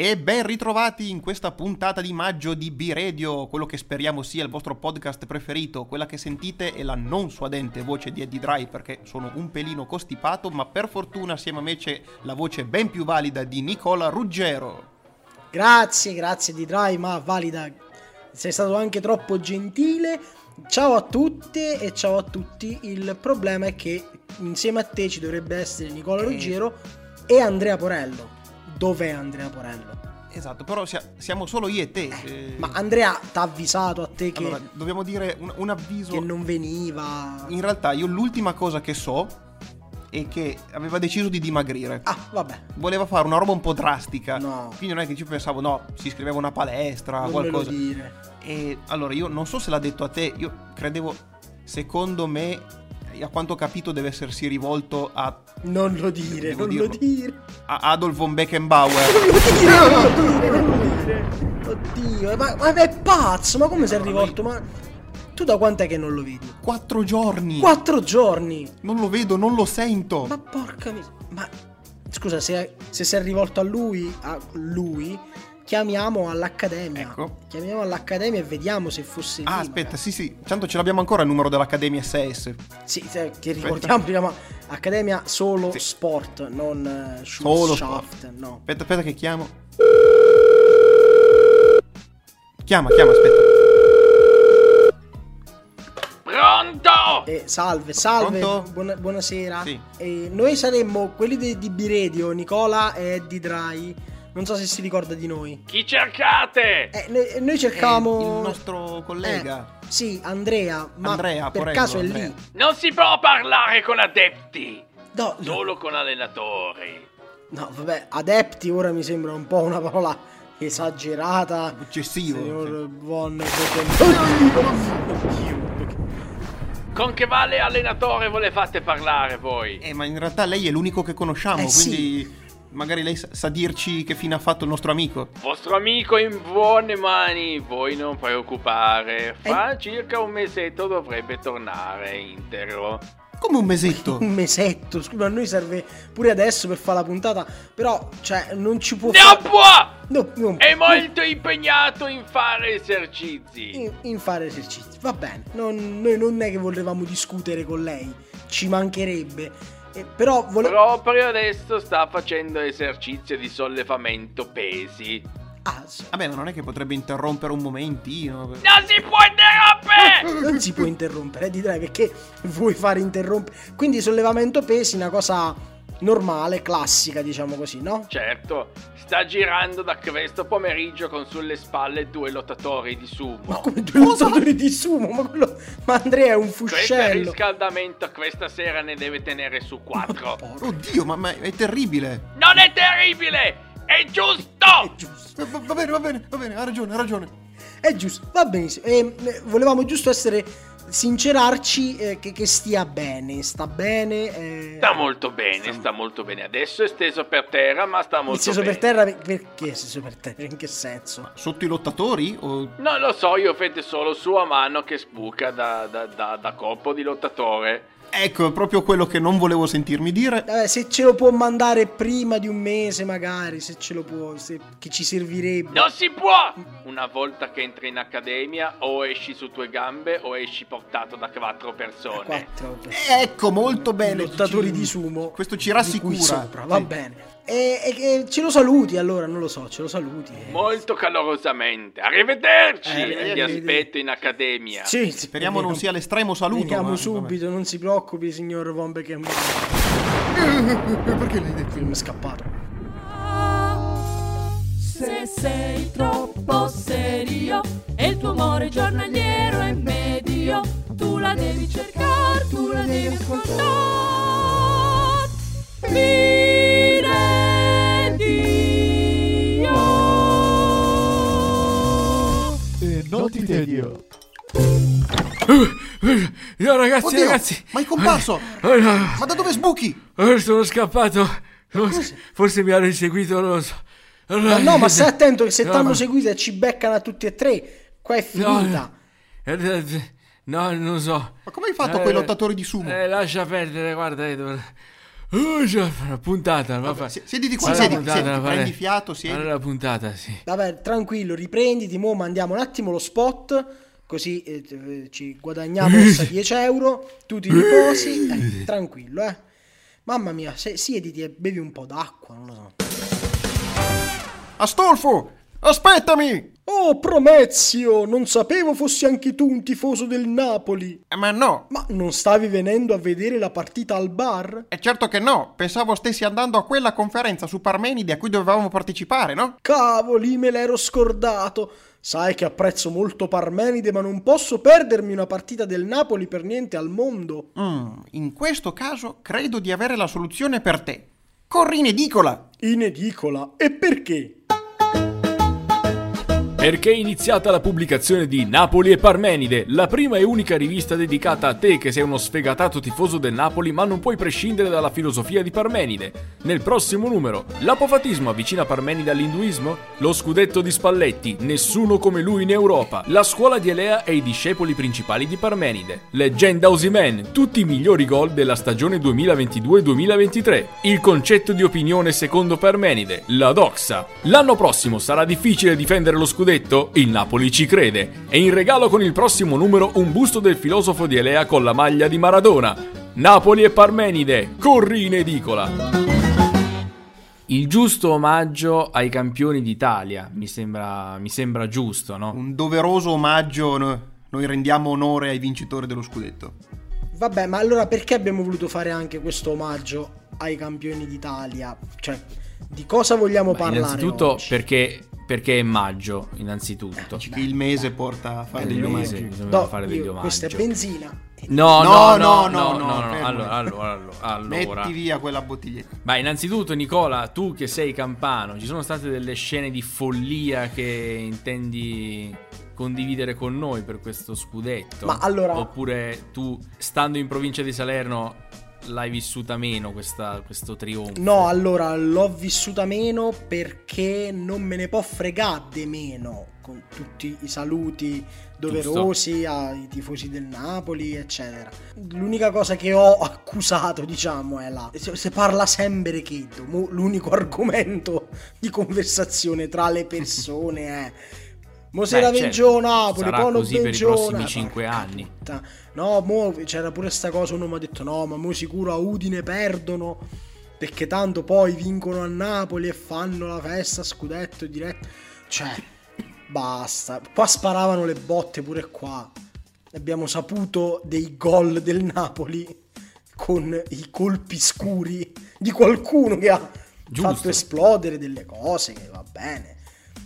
E ben ritrovati in questa puntata di maggio di B-Radio, quello che speriamo sia il vostro podcast preferito. Quella che sentite è la non suadente voce di Eddie Dry perché sono un pelino costipato, ma per fortuna assieme a me c'è la voce ben più valida di Nicola Ruggero. Grazie, grazie di Dry, ma valida. Sei stato anche troppo gentile. Ciao a tutte e ciao a tutti. Il problema è che insieme a te ci dovrebbe essere Nicola Ruggero e Andrea Porello. Dov'è Andrea Porello? Esatto, però sia- siamo solo io e te. eh. Ma Andrea t'ha avvisato a te che, Allora, dobbiamo dire un, un avviso. che non veniva. In realtà io l'ultima cosa che so è che aveva deciso di dimagrire. Ah, vabbè. Voleva fare una roba un po' drastica. No. Quindi non è che ci pensavo, no, si iscriveva a una palestra, Non qualcosa. dire. E allora io non so se l'ha detto a te, io credevo, secondo me, a quanto ho capito, deve essersi rivolto a, Non lo dire, non lo dirlo. dire. a Adolf von Beckenbauer. Non lo dire, non lo dire, lo. Oddio, ma, ma è pazzo, ma come sei Allora, rivolto? Ma tu da quant'è che non lo vedi? Quattro giorni. Quattro giorni. Non lo vedo, non lo sento. Ma porca miseria. Ma scusa, se, se sei rivolto a lui, a lui, chiamiamo all'accademia. Ecco. Chiamiamo all'accademia e vediamo se fosse Ah, libera. aspetta, sì, sì. Tanto ce l'abbiamo ancora il numero dell'Accademia SS. Sì, se- che ricordiamo prima Accademia solo Sì. sport, non uh, Solo shaft, no. Aspetta, aspetta che chiamo. Chiama, chiama, aspetta. Pronto? Eh, salve, salve, Pronto? buona- buonasera. Sì. Eh, noi saremmo quelli de- di B-Radio, Nicola e Eddie Dry. Non so se si ricorda di noi. Chi cercate? Eh, noi, noi È cercavamo... il nostro collega. Eh, sì, Andrea, ma Andrea, per Porello, caso è Andrea. lì. Non si può parlare con adepti, No, no, solo con allenatori. no, vabbè, adepti ora mi sembra un po' una parola esagerata. Eccessivo. Signor Von Oddio. Con che vale allenatore ve le fate parlare voi? Eh, ma in realtà lei è l'unico che conosciamo, Eh, sì. Magari lei sa, sa dirci che fine ha fatto il nostro amico. Vostro amico è in buone mani, voi non preoccupare. Fra Eh. circa un mesetto dovrebbe tornare intero. Come un mesetto. Un mesetto, scusa, a noi serve pure adesso per fare la puntata, però, cioè, non ci può Non fare... può! No, no, È molto impegnato in fare esercizi. in, in fare esercizi. Va bene, non- noi non è che volevamo discutere con lei, ci mancherebbe. Eh, però volevo... Proprio adesso sta facendo esercizio di sollevamento pesi. Ah, sì. Vabbè, ma non è che potrebbe interrompere un momentino. Non si può interrompere! Non si può interrompere, di dai, perché vuoi fare interrompere. Quindi sollevamento pesi è una cosa normale, classica, diciamo così, no? Certo, sta girando da questo pomeriggio con sulle spalle due lottatori di Ma sumo. come due lottatori di sumo, ma quello... Ma Andrea è un Questo fuscello. riscaldamento questa sera ne deve tenere su quattro. Porco, Oddio, ma, ma è terribile. Non è terribile! È giusto! È giusto. Va, va bene, va bene, va bene, ha ragione, ha ragione. È giusto, va benissimo. E, eh, volevamo giusto essere sincerarci eh, che, che stia bene. Sta bene. eh, Sta molto bene, sta molto bene. Adesso è steso per terra, ma sta molto steso bene. per terra, per- perché steso per terra? In che senso? Sotto i lottatori? O... Non lo so, io vedo solo sua mano che sbuca da, da, da, da corpo di lottatore. Ecco, è proprio quello che non volevo sentirmi dire. Vabbè, se ce lo può mandare prima di un mese, magari, se ce lo può, se- che ci servirebbe. Non si può! Una volta che entri in accademia, o esci su tue gambe o esci portato da quattro persone. Quattro Ecco, molto bene. lottatori ci- di sumo. Questo ci di rassicura. cui sopra, va Sì. bene. E, e- e ce lo saluti allora, non lo so, ce lo saluti. eh. Molto calorosamente. Arrivederci! Eh, Ti arrivederci. aspetto in accademia. Sì, sì, Speriamo non vediamo. sia l'estremo saluto. Vediamo ma- subito, non si preoccupi, signor Von vabbè. Perché l'hai detto? film è scappato. Se sei troppo serio e il tuo amore giornaliero è medio, tu la devi cercare, tu la devi ascoltare. Non ti tedio. No, ragazzi, Oddio, ragazzi. ma è comparso! No. Ma da dove sbuchi? Sono scappato. So- Forse mi hanno inseguito, non lo so. Ma no, ma stai attento che se No, t'hanno ma- seguito e ci beccano a tutti e tre, qua è No, finita. eh, eh, No, non so. Ma come hai fatto Eh, quei lottatori di sumo? Eh, lascia perdere, guarda. eh, Oh, una puntata. va fa- Si- Siediti qua, fa la siedi, puntata, siedi, va- prendi fiato, siedi. Allora la puntata, sì. Vabbè, tranquillo, riprenditi, mo mandiamo un attimo lo spot, così eh, eh, ci guadagniamo questa 10 euro, tu ti riposi, eh, tranquillo, eh. Mamma mia, se, siediti e bevi un po' d'acqua, non lo so. Astolfo, aspettami! Oh, Promezio, non sapevo fossi anche tu un tifoso del Napoli. Eh, Ma no, Ma non stavi venendo a vedere la partita al bar? è certo che no. Pensavo stessi andando a quella conferenza su Parmenide a cui dovevamo partecipare, no? Cavoli, me l'ero scordato. Sai che apprezzo molto Parmenide, ma non posso perdermi una partita del Napoli per niente al mondo. Mm, in questo caso credo di avere la soluzione per te. Corri in edicola! In edicola. E perché? Perché è iniziata la pubblicazione di Napoli e Parmenide, la prima e unica rivista dedicata a te che sei uno sfegatato tifoso del Napoli ma non puoi prescindere dalla filosofia di Parmenide. Nel prossimo numero, l'apofatismo avvicina Parmenide all'induismo? Lo scudetto di Spalletti, nessuno come lui in Europa. La scuola di Elea e i discepoli principali di Parmenide. Leggenda Osimen, tutti i migliori gol della stagione 2022-2023. Il concetto di opinione secondo Parmenide, la doxa. L'anno prossimo sarà difficile difendere lo scudetto? Il Napoli ci crede. E in regalo con il prossimo numero un busto del filosofo di Elea con la maglia di Maradona. Napoli e Parmenide, corri in edicola. Il giusto omaggio ai campioni d'Italia, mi sembra, mi sembra giusto, no? Un doveroso omaggio, no- noi rendiamo onore ai vincitori dello scudetto. Vabbè, ma allora perché abbiamo voluto fare anche questo omaggio ai campioni d'Italia? Cioè, di cosa vogliamo Beh, parlare innanzitutto oggi? perché, perché è maggio, innanzitutto. Che il mese porta a fare degli omaggi. No, fare io- degli omaggi. questa è benzina. No, No, no, no, no, no, no, no, no, fermo. Allora, allora, allora, allora. Metti via quella bottiglietta. Ma innanzitutto Nicola, tu che sei campano, ci sono state delle scene di follia che intendi condividere con noi per questo scudetto? Ma allora- Oppure tu, stando in provincia di Salerno, l'hai vissuta meno questa- questo trionfo? No, allora l'ho vissuta meno perché non me ne può fregare di meno con tutti i saluti doverosi ai tifosi del Napoli, eccetera. L'unica cosa che ho accusato, diciamo, è la se, parla sempre Cheto, mo l'unico argomento di conversazione tra le persone è Mo se Beh, certo, Napoli, sarà poi non così per i prossimi cinque anni. puttana. No, mo c'era pure sta cosa, uno mi ha detto no, ma mo sicuro a Udine perdono perché tanto poi vincono a Napoli e fanno la festa scudetto diretto. Cioè, basta. Qua sparavano le botte pure qua. Abbiamo saputo dei gol del Napoli con i colpi scuri di qualcuno che ha Giusto. fatto esplodere delle cose che va bene.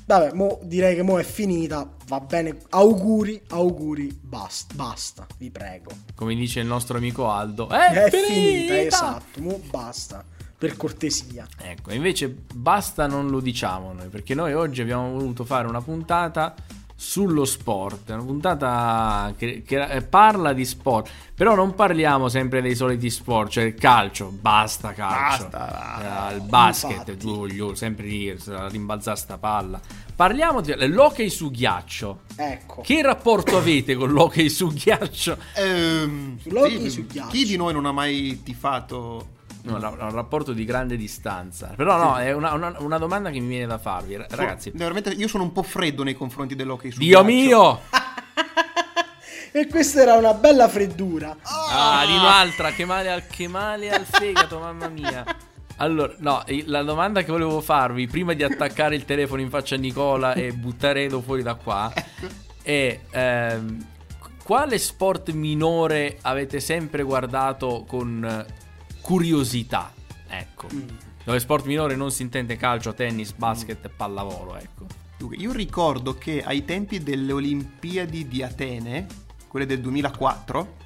Vabbè, mo direi che mo è finita, va bene. Auguri, auguri, basta, basta, vi prego. Come dice il nostro amico Aldo, è, È finita! finita, esatto, mo basta, per cortesia. Ecco, invece basta non lo diciamo noi, perché noi oggi abbiamo voluto fare una puntata sullo sport, una puntata che, che eh, parla di sport, però non parliamo sempre dei soliti sport, cioè il calcio, basta calcio, Basta. Eh, il basket, tu voglio sempre dire, rimbalzare sta palla. Parliamo dell'hockey su ghiaccio. Ecco. Che rapporto avete con l'hockey su ghiaccio? Ehm, sì, su ghiaccio. Chi di noi non ha mai tifato? No, no, un rapporto di grande distanza. Però no, è una, una- una domanda che mi viene da farvi. R- Ragazzi, veramente io sono un po' freddo nei confronti dell'hockey su Dio ghiaccio. mio! E questa era una bella freddura. Ah, di un'altra, che male al, che male al fegato, mamma mia. Allora, no, la domanda che volevo farvi prima di attaccare il telefono in faccia a Nicola e buttare Edo fuori da qua è ehm, quale sport minore avete sempre guardato con curiosità? Ecco. Dove sport minore non si intende calcio, tennis, basket e pallavolo, ecco. Dunque, io ricordo che ai tempi delle Olimpiadi di Atene, quelle del 2004,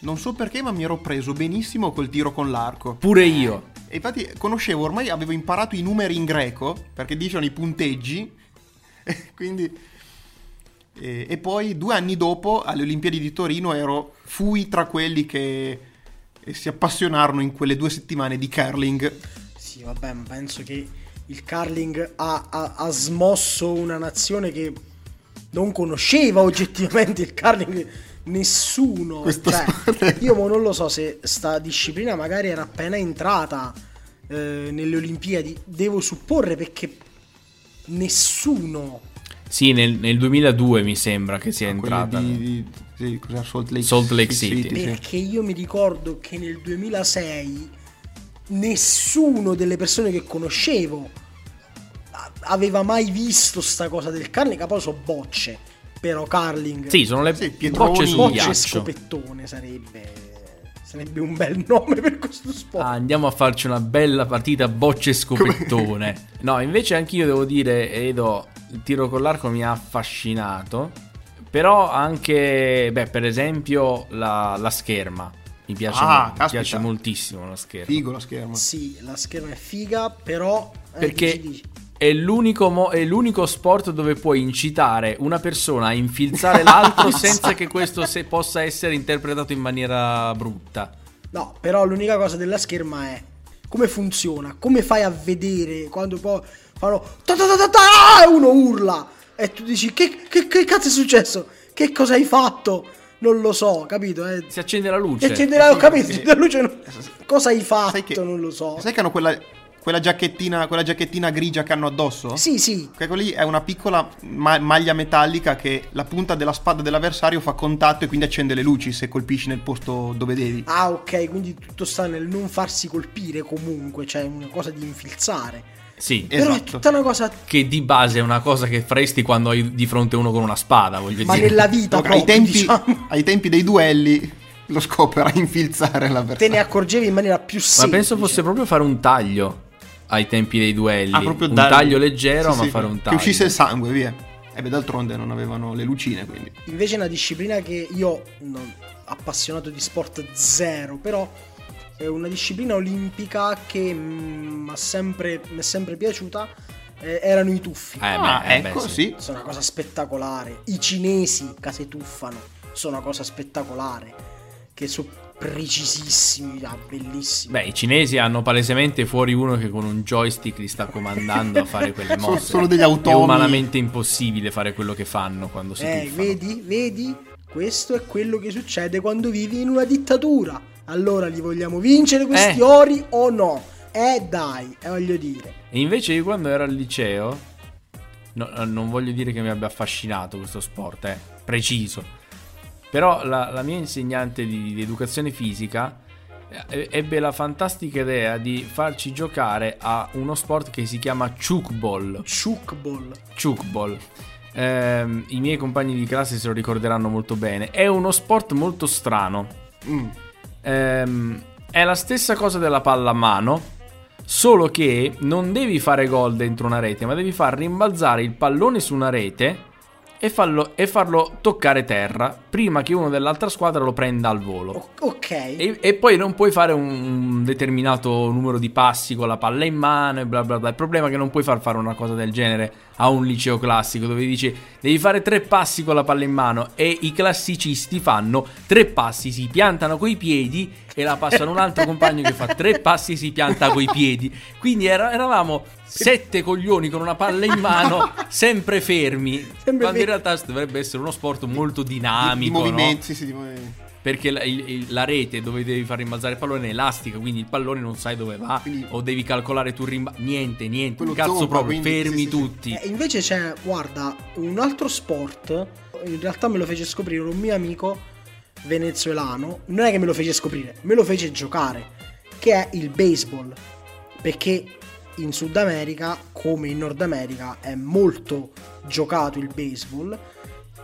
non so perché, ma mi ero preso benissimo col tiro con l'arco. Pure io. E infatti conoscevo, ormai avevo imparato i numeri in greco, perché dicevano i punteggi, quindi... E, e poi due anni dopo, alle Olimpiadi di Torino, ero, fui tra quelli che eh, si appassionarono in quelle due settimane di curling. Sì, vabbè, ma penso che il curling ha, ha- ha smosso una nazione che non conosceva oggettivamente il curling. nessuno. Questo cioè, sport- io mo non lo so se sta disciplina magari era appena entrata eh, nelle Olimpiadi. Devo supporre perché nessuno. Sì, nel, nel 2002 mi sembra che sia Quelle entrata. di, di- sì? Salt Lake, Salt Lake City. sì. Perché io mi ricordo che nel 2006 nessuno delle persone che conoscevo aveva mai visto sta cosa del curling, poi so bocce, però curling. Sì, sono le Sì, Pietroni, bocce bocce scopettone sarebbe sarebbe un bel nome per questo sport. Ah, andiamo a farci una bella partita bocce scopettone. No, invece anch'io devo dire, Edo, il tiro con l'arco mi ha affascinato. Però anche, beh, per esempio, la, la scherma. Mi piace, Ah, mi piace moltissimo la scherma. Figo la scherma. Sì, la scherma è figa, però eh, Perché dici, dici. è l'unico, mo- è l'unico sport dove puoi incitare una persona a infilzare l'altro senza che questo se- possa essere interpretato in maniera brutta. No, però l'unica cosa della scherma è come funziona, come fai a vedere quando poi fanno ta ta ta ta ta, e uno urla e tu dici che, che, che cazzo è successo? Che cosa hai fatto? Non lo so, capito? Eh, Si accende la luce. e accenderà, ho sì, capito, sì. la luce non- cosa hai fatto? Sai che- non lo so. Sai che hanno quella, quella giacchettina, quella giacchettina grigia che hanno addosso? Sì, sì, Che quello lì è una piccola ma- maglia metallica che la punta della spada dell'avversario fa contatto e quindi accende le luci se colpisci nel posto dove devi. Ah, ok, quindi tutto sta nel non farsi colpire comunque, cioè una cosa di infilzare. Sì. Però è Esatto. tutta una cosa Che di base è una cosa che faresti quando hai di fronte uno con una spada, voglio ma dire. nella vita ai, proprio, tempi, diciamo. ai tempi dei duelli lo scopo era infilzare Te l'avversario. ne accorgevi in maniera più Ma semplice. penso fosse proprio fare un taglio ai tempi dei duelli. Ah, proprio un da- taglio leggero, Sì, ma sì, fare un Che taglio. uscisse il sangue, via. E beh, d'altronde non avevano le lucine, quindi. Invece è una disciplina che io, non, appassionato di sport zero, però è una disciplina olimpica che mm, mi è sempre, piaciuta, eh, erano i tuffi. Eh, Ah, beh, eh, beh, ecco, sì. sì. Sono una cosa spettacolare. I cinesi che si tuffano sono una cosa spettacolare. Che sono precisissimi, ah, bellissimi. Beh, i cinesi hanno palesemente fuori uno che con un joystick li sta comandando a fare quelle mosse. sono degli È automi. umanamente impossibile fare quello che fanno quando si Eh, tuffano. vedi, vedi, questo è quello che succede quando vivi in una dittatura. Allora li vogliamo vincere questi Eh. ori o no? Eh dai, eh, voglio dire. E invece io quando ero al liceo, no- eh, non voglio dire che mi abbia affascinato questo sport, eh, preciso. Però la, la mia insegnante di, di educazione fisica eh, ebbe la fantastica idea di farci giocare a uno sport che si chiama chukball. Chukball. Chukball. Ehm, I miei compagni di classe se lo ricorderanno molto bene. È uno sport molto strano. Mm. Ehm, è la stessa cosa della palla a mano, solo che non devi fare gol dentro una rete, ma devi far rimbalzare il pallone su una rete e farlo, e farlo toccare terra prima che uno dell'altra squadra lo prenda al volo. Ok. E, e poi non puoi fare un determinato numero di passi con la palla in mano e bla bla bla. Il problema è che non puoi far fare una cosa del genere a un liceo classico dove dici devi fare tre passi con la palla in mano e i classicisti fanno tre passi, si piantano coi piedi e la passano un altro compagno che fa tre passi e si pianta coi piedi. Quindi era- eravamo sette coglioni con una palla in mano, sempre fermi. quando in fermi. realtà dovrebbe essere uno sport molto Di, dinamico. di no? movimenti, sì, sì, di movimenti. Perché la, il- la rete dove devi far rimbalzare il pallone è elastica, quindi il pallone non sai dove va. Quindi- o devi calcolare tu il rimbalzo. Niente, niente. Cazzo zompa, proprio, quindi, fermi sì, sì, sì. tutti. Eh, invece c'è, guarda, un altro sport. In realtà me lo fece scoprire un mio amico venezuelano. Non è che me lo fece scoprire, me lo fece giocare. Che è il baseball. Perché in Sud America, come in Nord America, è molto giocato il baseball.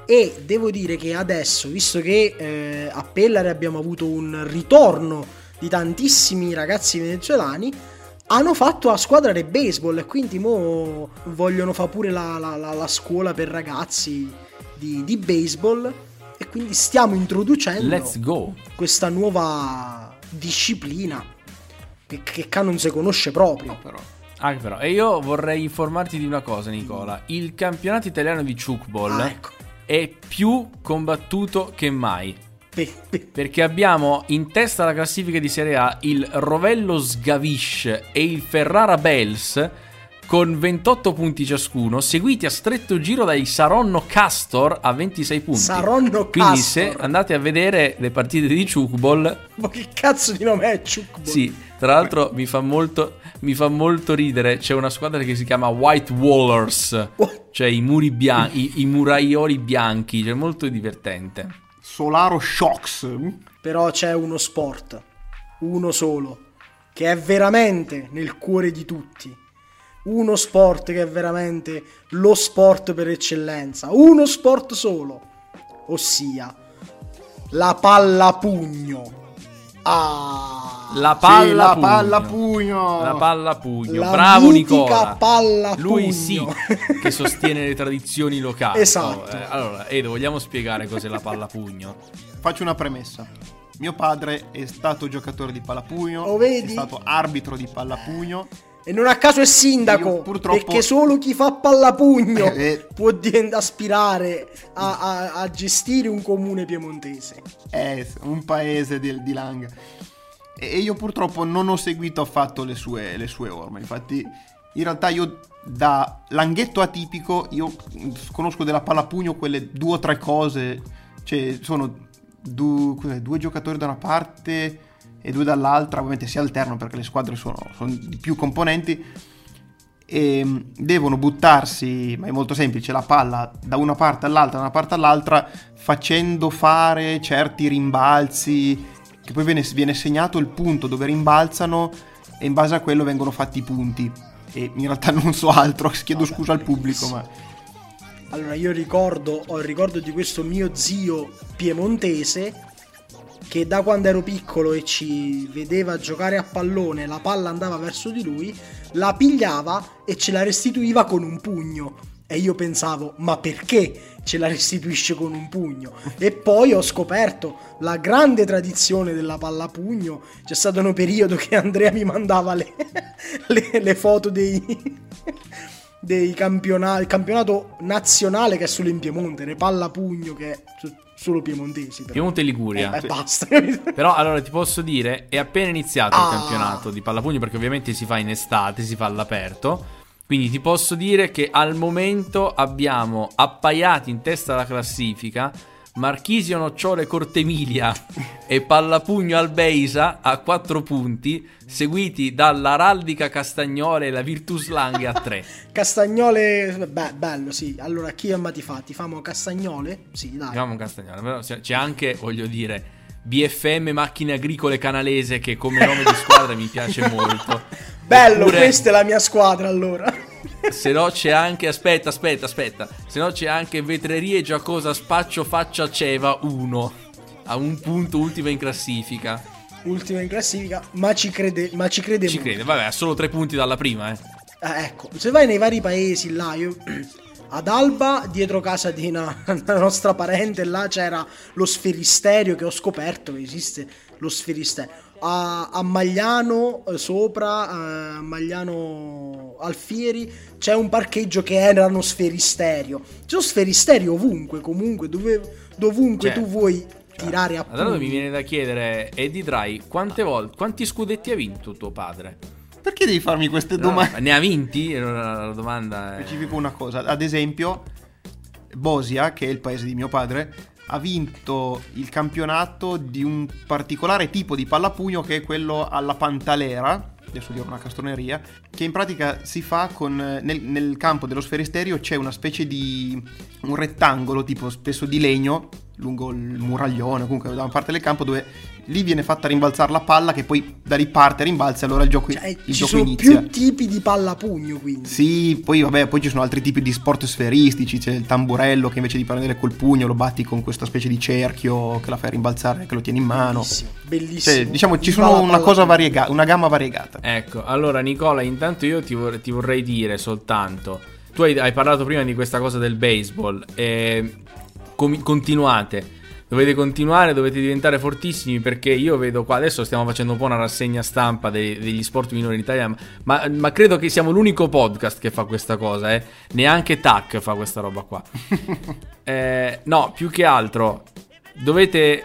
E devo dire che adesso, visto che eh, a Pellare abbiamo avuto un ritorno di tantissimi ragazzi venezuelani, hanno fatto la squadra del baseball e quindi mo vogliono fare pure la, la- la- la scuola per ragazzi di, di baseball e quindi stiamo introducendo questa nuova disciplina che, che qua non si conosce proprio. No, però. Ah, però. E io vorrei informarti di una cosa, Nicola. Il campionato italiano di chukball Ah, ecco. È più combattuto che mai. Pe- pe- Perché abbiamo in testa alla classifica di Serie A il Rovello Sgavish e il Ferrara Bells con 28 punti ciascuno, seguiti a stretto giro dai Saronno Castor a 26 punti. Saronno Quindi Castor. se andate a vedere le partite di Chukball, Ma che cazzo di nome è Chukball? sì, tra l'altro mi fa molto mi fa molto ridere, c'è una squadra che si chiama White Wallers, cioè i muri bianchi, i, i muraioli bianchi, cioè molto divertente. Solaro Shocks. Però c'è uno sport, uno solo, che è veramente nel cuore di tutti. Uno sport che è veramente lo sport per eccellenza. Uno sport solo. Ossia la palla pugno. Ah. La palla Sì, la pugno. palla pugno. La palla pugno. La Bravo Nicola. palla Lui pugno. sì che sostiene le tradizioni locali. Esatto. Oh, eh, allora, Edo, vogliamo spiegare cos'è la palla pugno? Faccio una premessa. Mio padre è stato giocatore di pallapugno, Oh, vedi? è stato arbitro di pallapugno. E non a caso è sindaco. Io purtroppo- Perché solo chi fa pallapugno Eh, eh. può divent- aspirare a, a- a gestire un comune piemontese. È un paese di, di Langa. E io purtroppo non ho seguito affatto le sue, le sue orme. Infatti, in realtà io da langhetto atipico, io conosco della pallapugno quelle due o tre cose. Cioè, sono du- due giocatori da una parte e due dall'altra. Ovviamente si alternano perché le squadre sono, sono di più componenti. E mm, devono buttarsi, ma è molto semplice, la palla da una parte all'altra, da una parte all'altra, facendo fare certi rimbalzi, che poi viene, viene segnato il punto dove rimbalzano e in base a quello vengono fatti i punti. E in realtà non so altro, chiedo Vabbè, scusa al pubblico, ma Allora, io ricordo, ho il ricordo di questo mio zio piemontese che da quando ero piccolo e ci vedeva giocare a pallone, la palla andava verso di lui, la pigliava e ce la restituiva con un pugno. E io pensavo, ma perché ce la restituisce con un pugno? E poi ho scoperto la grande tradizione della palla pugno. C'è stato un periodo che Andrea mi mandava le, le- le foto dei, dei campionati, il campionato nazionale che è solo in Piemonte, ne palla pugno che è su- solo piemontesi. Però. Piemonte e Liguria. Eh, basta, capito? Però allora ti posso dire, è appena iniziato Ah. il campionato di pallapugno perché ovviamente si fa in estate, si fa all'aperto. Quindi ti posso dire che al momento abbiamo appaiati in testa alla classifica Marchisio Nocciole Cortemilia e Pallapugno Albeisa a 4 punti, seguiti dall'Araldica Castagnole e la Virtus Langhe a 3. Castagnole, beh, bello, sì. Allora, chi ammati fa? Ti famo Castagnole? Sì, dai. Chiamiamo Castagnole, però c'è anche, voglio dire, BFM Macchine Agricole Canalese che come nome di squadra mi piace molto. Bello, Oppure- questa è la mia squadra allora. Se no c'è anche, aspetta, aspetta, aspetta. Se no c'è anche Vetrerie Giacosa Spaccio Faccia Ceva 1. A un punto, ultima in classifica. Ultima in classifica, ma ci crede, ma ci crede Ci crede, vabbè, ha solo tre punti dalla prima, eh. Eh, ecco, se vai nei vari paesi là, io ad Alba, dietro casa di una, una nostra parente, là c'era lo sferisterio che ho scoperto che esiste lo sferisterio. A, a Magliano eh, sopra, a Magliano Alfieri, c'è un parcheggio che era uno sferisterio. C'è uno sferisterio ovunque, comunque, dove, dovunque Cioè, tu vuoi tirare a Allora mi viene da chiedere, Eddie Dry, quante volte, quanti scudetti ha vinto tuo padre? Perché devi farmi queste No, domande? ne ha vinti? Allora, La domanda è... Specifico una cosa, ad esempio, Bosia, che è il paese di mio padre, ha vinto il campionato di un particolare tipo di pallapugno che è quello alla pantalera. Adesso dirò una castroneria. Che in pratica si fa con. Nel, nel campo dello sferisterio c'è una specie di. un rettangolo tipo spesso di legno lungo il muraglione, comunque da una parte del campo dove lì viene fatta rimbalzare la palla che poi da lì parte rimbalza e allora il gioco, Cioè, il ci gioco sono inizia. più tipi di pallapugno, quindi. Sì, poi vabbè, poi ci sono altri tipi di sport sferistici, c'è il tamburello che invece di prendere col pugno lo batti con questa specie di cerchio che la fai rimbalzare, che lo tieni in mano. Bellissimo, bellissimo. Cioè, diciamo ci sono una palla- cosa variegata, una gamma variegata. Ecco, allora Nicola, intanto io ti, vor- ti vorrei dire soltanto, tu hai, hai parlato prima di questa cosa del baseball, e com- continuate, dovete continuare, dovete diventare fortissimi perché io vedo qua, adesso stiamo facendo un po' una rassegna stampa dei- degli sport minori in Italia, ma, ma credo che siamo l'unico podcast che fa questa cosa, eh. neanche TAC fa questa roba qua. Eh, no, più che altro dovete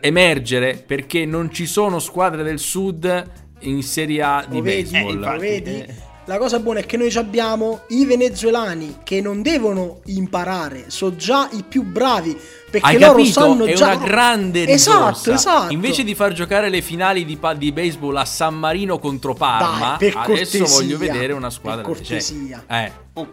emergere perché non ci sono squadre del sud in Serie A di Lo vedi, baseball. lo vedi? La cosa buona è che noi ci abbiamo i venezuelani che non devono imparare, sono già i più bravi. Perché Hai loro capito? sanno È già. una grande Esatto, risorsa. esatto. Invece di far giocare le finali di, pa- di baseball a San Marino contro Parma, Dai, per adesso cortesia, voglio vedere una squadra per cioè, cortesia. eh, Oh,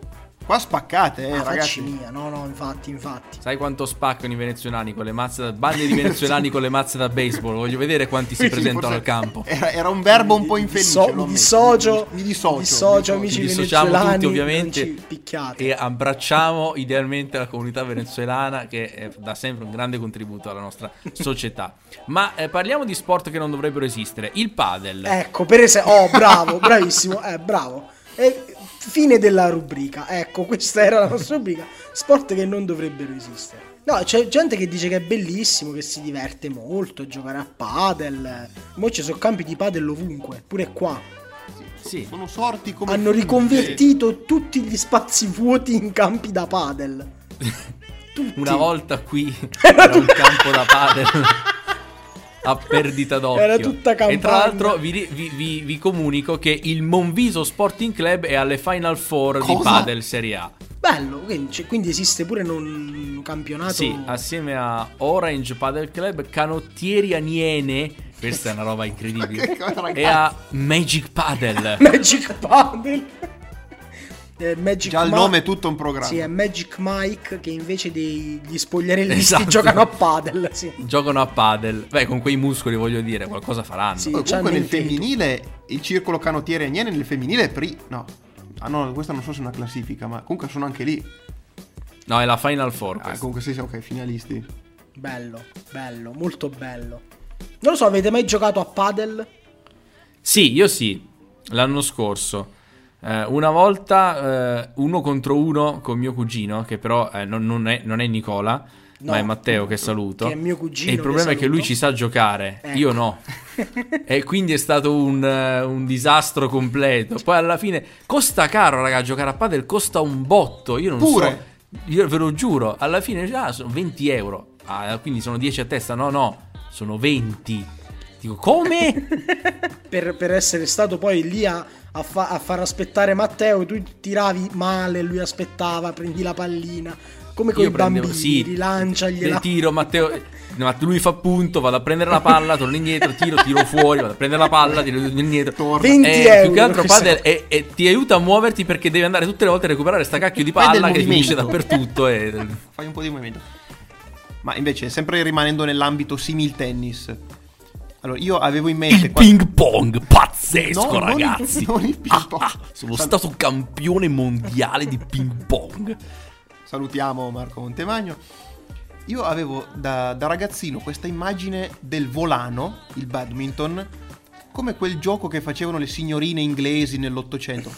qua spaccate, eh, Ah, ragazzi. mia, no, no, infatti, infatti. sai quanto spaccano i venezuelani con le mazze da bande di venezuelani con le mazze da baseball? Voglio vedere quanti si presentano al campo. Era, era un verbo un po' infelice. So- mi dissocio, Mi dissocio. mi dissocio, mi amici Ci dissociamo venezuelani, tutti ovviamente e abbracciamo idealmente la comunità venezuelana che eh, dà sempre un grande contributo alla nostra società. Ma eh, parliamo di sport che non dovrebbero esistere. Il padel. Ecco, per esempio, oh, bravo, bravissimo, eh, bravo. E fine della rubrica. Ecco, questa era la nostra rubrica. Sport che non dovrebbero esistere. No, c'è gente che dice che è bellissimo, che si diverte molto a giocare a padel. Mo' ci sono campi di padel ovunque, pure qua. Sì. Sono sorti come. Hanno funghi. riconvertito tutti gli spazi vuoti in campi da padel. Tutti. Una volta qui era un campo da padel a perdita d'occhio. Era tutta E tra campagna. l'altro vi, vi- vi- vi comunico che il Monviso Sporting Club è alle Final Four di Cosa? padel Serie A. Bello, quindi, cioè, quindi esiste pure un campionato. Sì, assieme a Orange Padel Club, Canottieri Aniene, questa è una roba incredibile, cosa, e a Magic Padel. Magic Padel. Eh, Magic Già il Ma- nome è tutto un programma. Sì, è Magic Mike che invece degli spogliarelli Esatto. giocano a padel. Sì. Giocano a padel. Beh, con quei muscoli voglio dire, qualcosa faranno. Sì. Comunque nel tetto. femminile il circolo canottiere Agnene nel femminile è pri. No. Ah no, questa non so se è una classifica, ma comunque sono anche lì. No, è la Final Four. Ah, comunque sì, sì, ok, finalisti. Bello, bello, molto bello. Non lo so, avete mai giocato a padel? Sì, io sì, l'anno scorso. Eh, una volta eh, uno contro uno con mio cugino, che però eh, non, non è, non è Nicola, No, ma è Matteo che saluto. che è mio cugino E il problema è che lui ci sa giocare, Ecco. io no. e quindi è stato un, un disastro completo. Poi alla fine costa caro, raga, giocare a padel costa un botto. Io non Pure? so, io ve lo giuro. Alla fine ah, sono 20 euro. Ah, quindi sono 10 a testa. No, no, sono 20. Dico, come? Per, per essere stato poi lì a, a fa- a far aspettare Matteo, tu tiravi male, lui aspettava, prendi la pallina. Come con Io i prendevo- bambini, sì, rilanciagliela. tiro Matteo lui fa punto vado a prendere la palla torno indietro tiro tiro fuori vado a prendere la palla tiro indietro Torna. 20 Eh, euro. più che altro padel e, e ti aiuta a muoverti perché devi andare tutte le volte a recuperare sta cacchio di palla che finisce dappertutto e... Fai un po' di movimento. Ma invece, sempre rimanendo nell'ambito simil tennis. Allora, io avevo in mente. il qua- ping pong pazzesco No, non il- ragazzi non il ping Ah, pong. ah, sono San- stato campione mondiale di ping pong Salutiamo Marco Montemagno. Io avevo da, da ragazzino questa immagine del volano, il badminton, come quel gioco che facevano le signorine inglesi nell'Ottocento.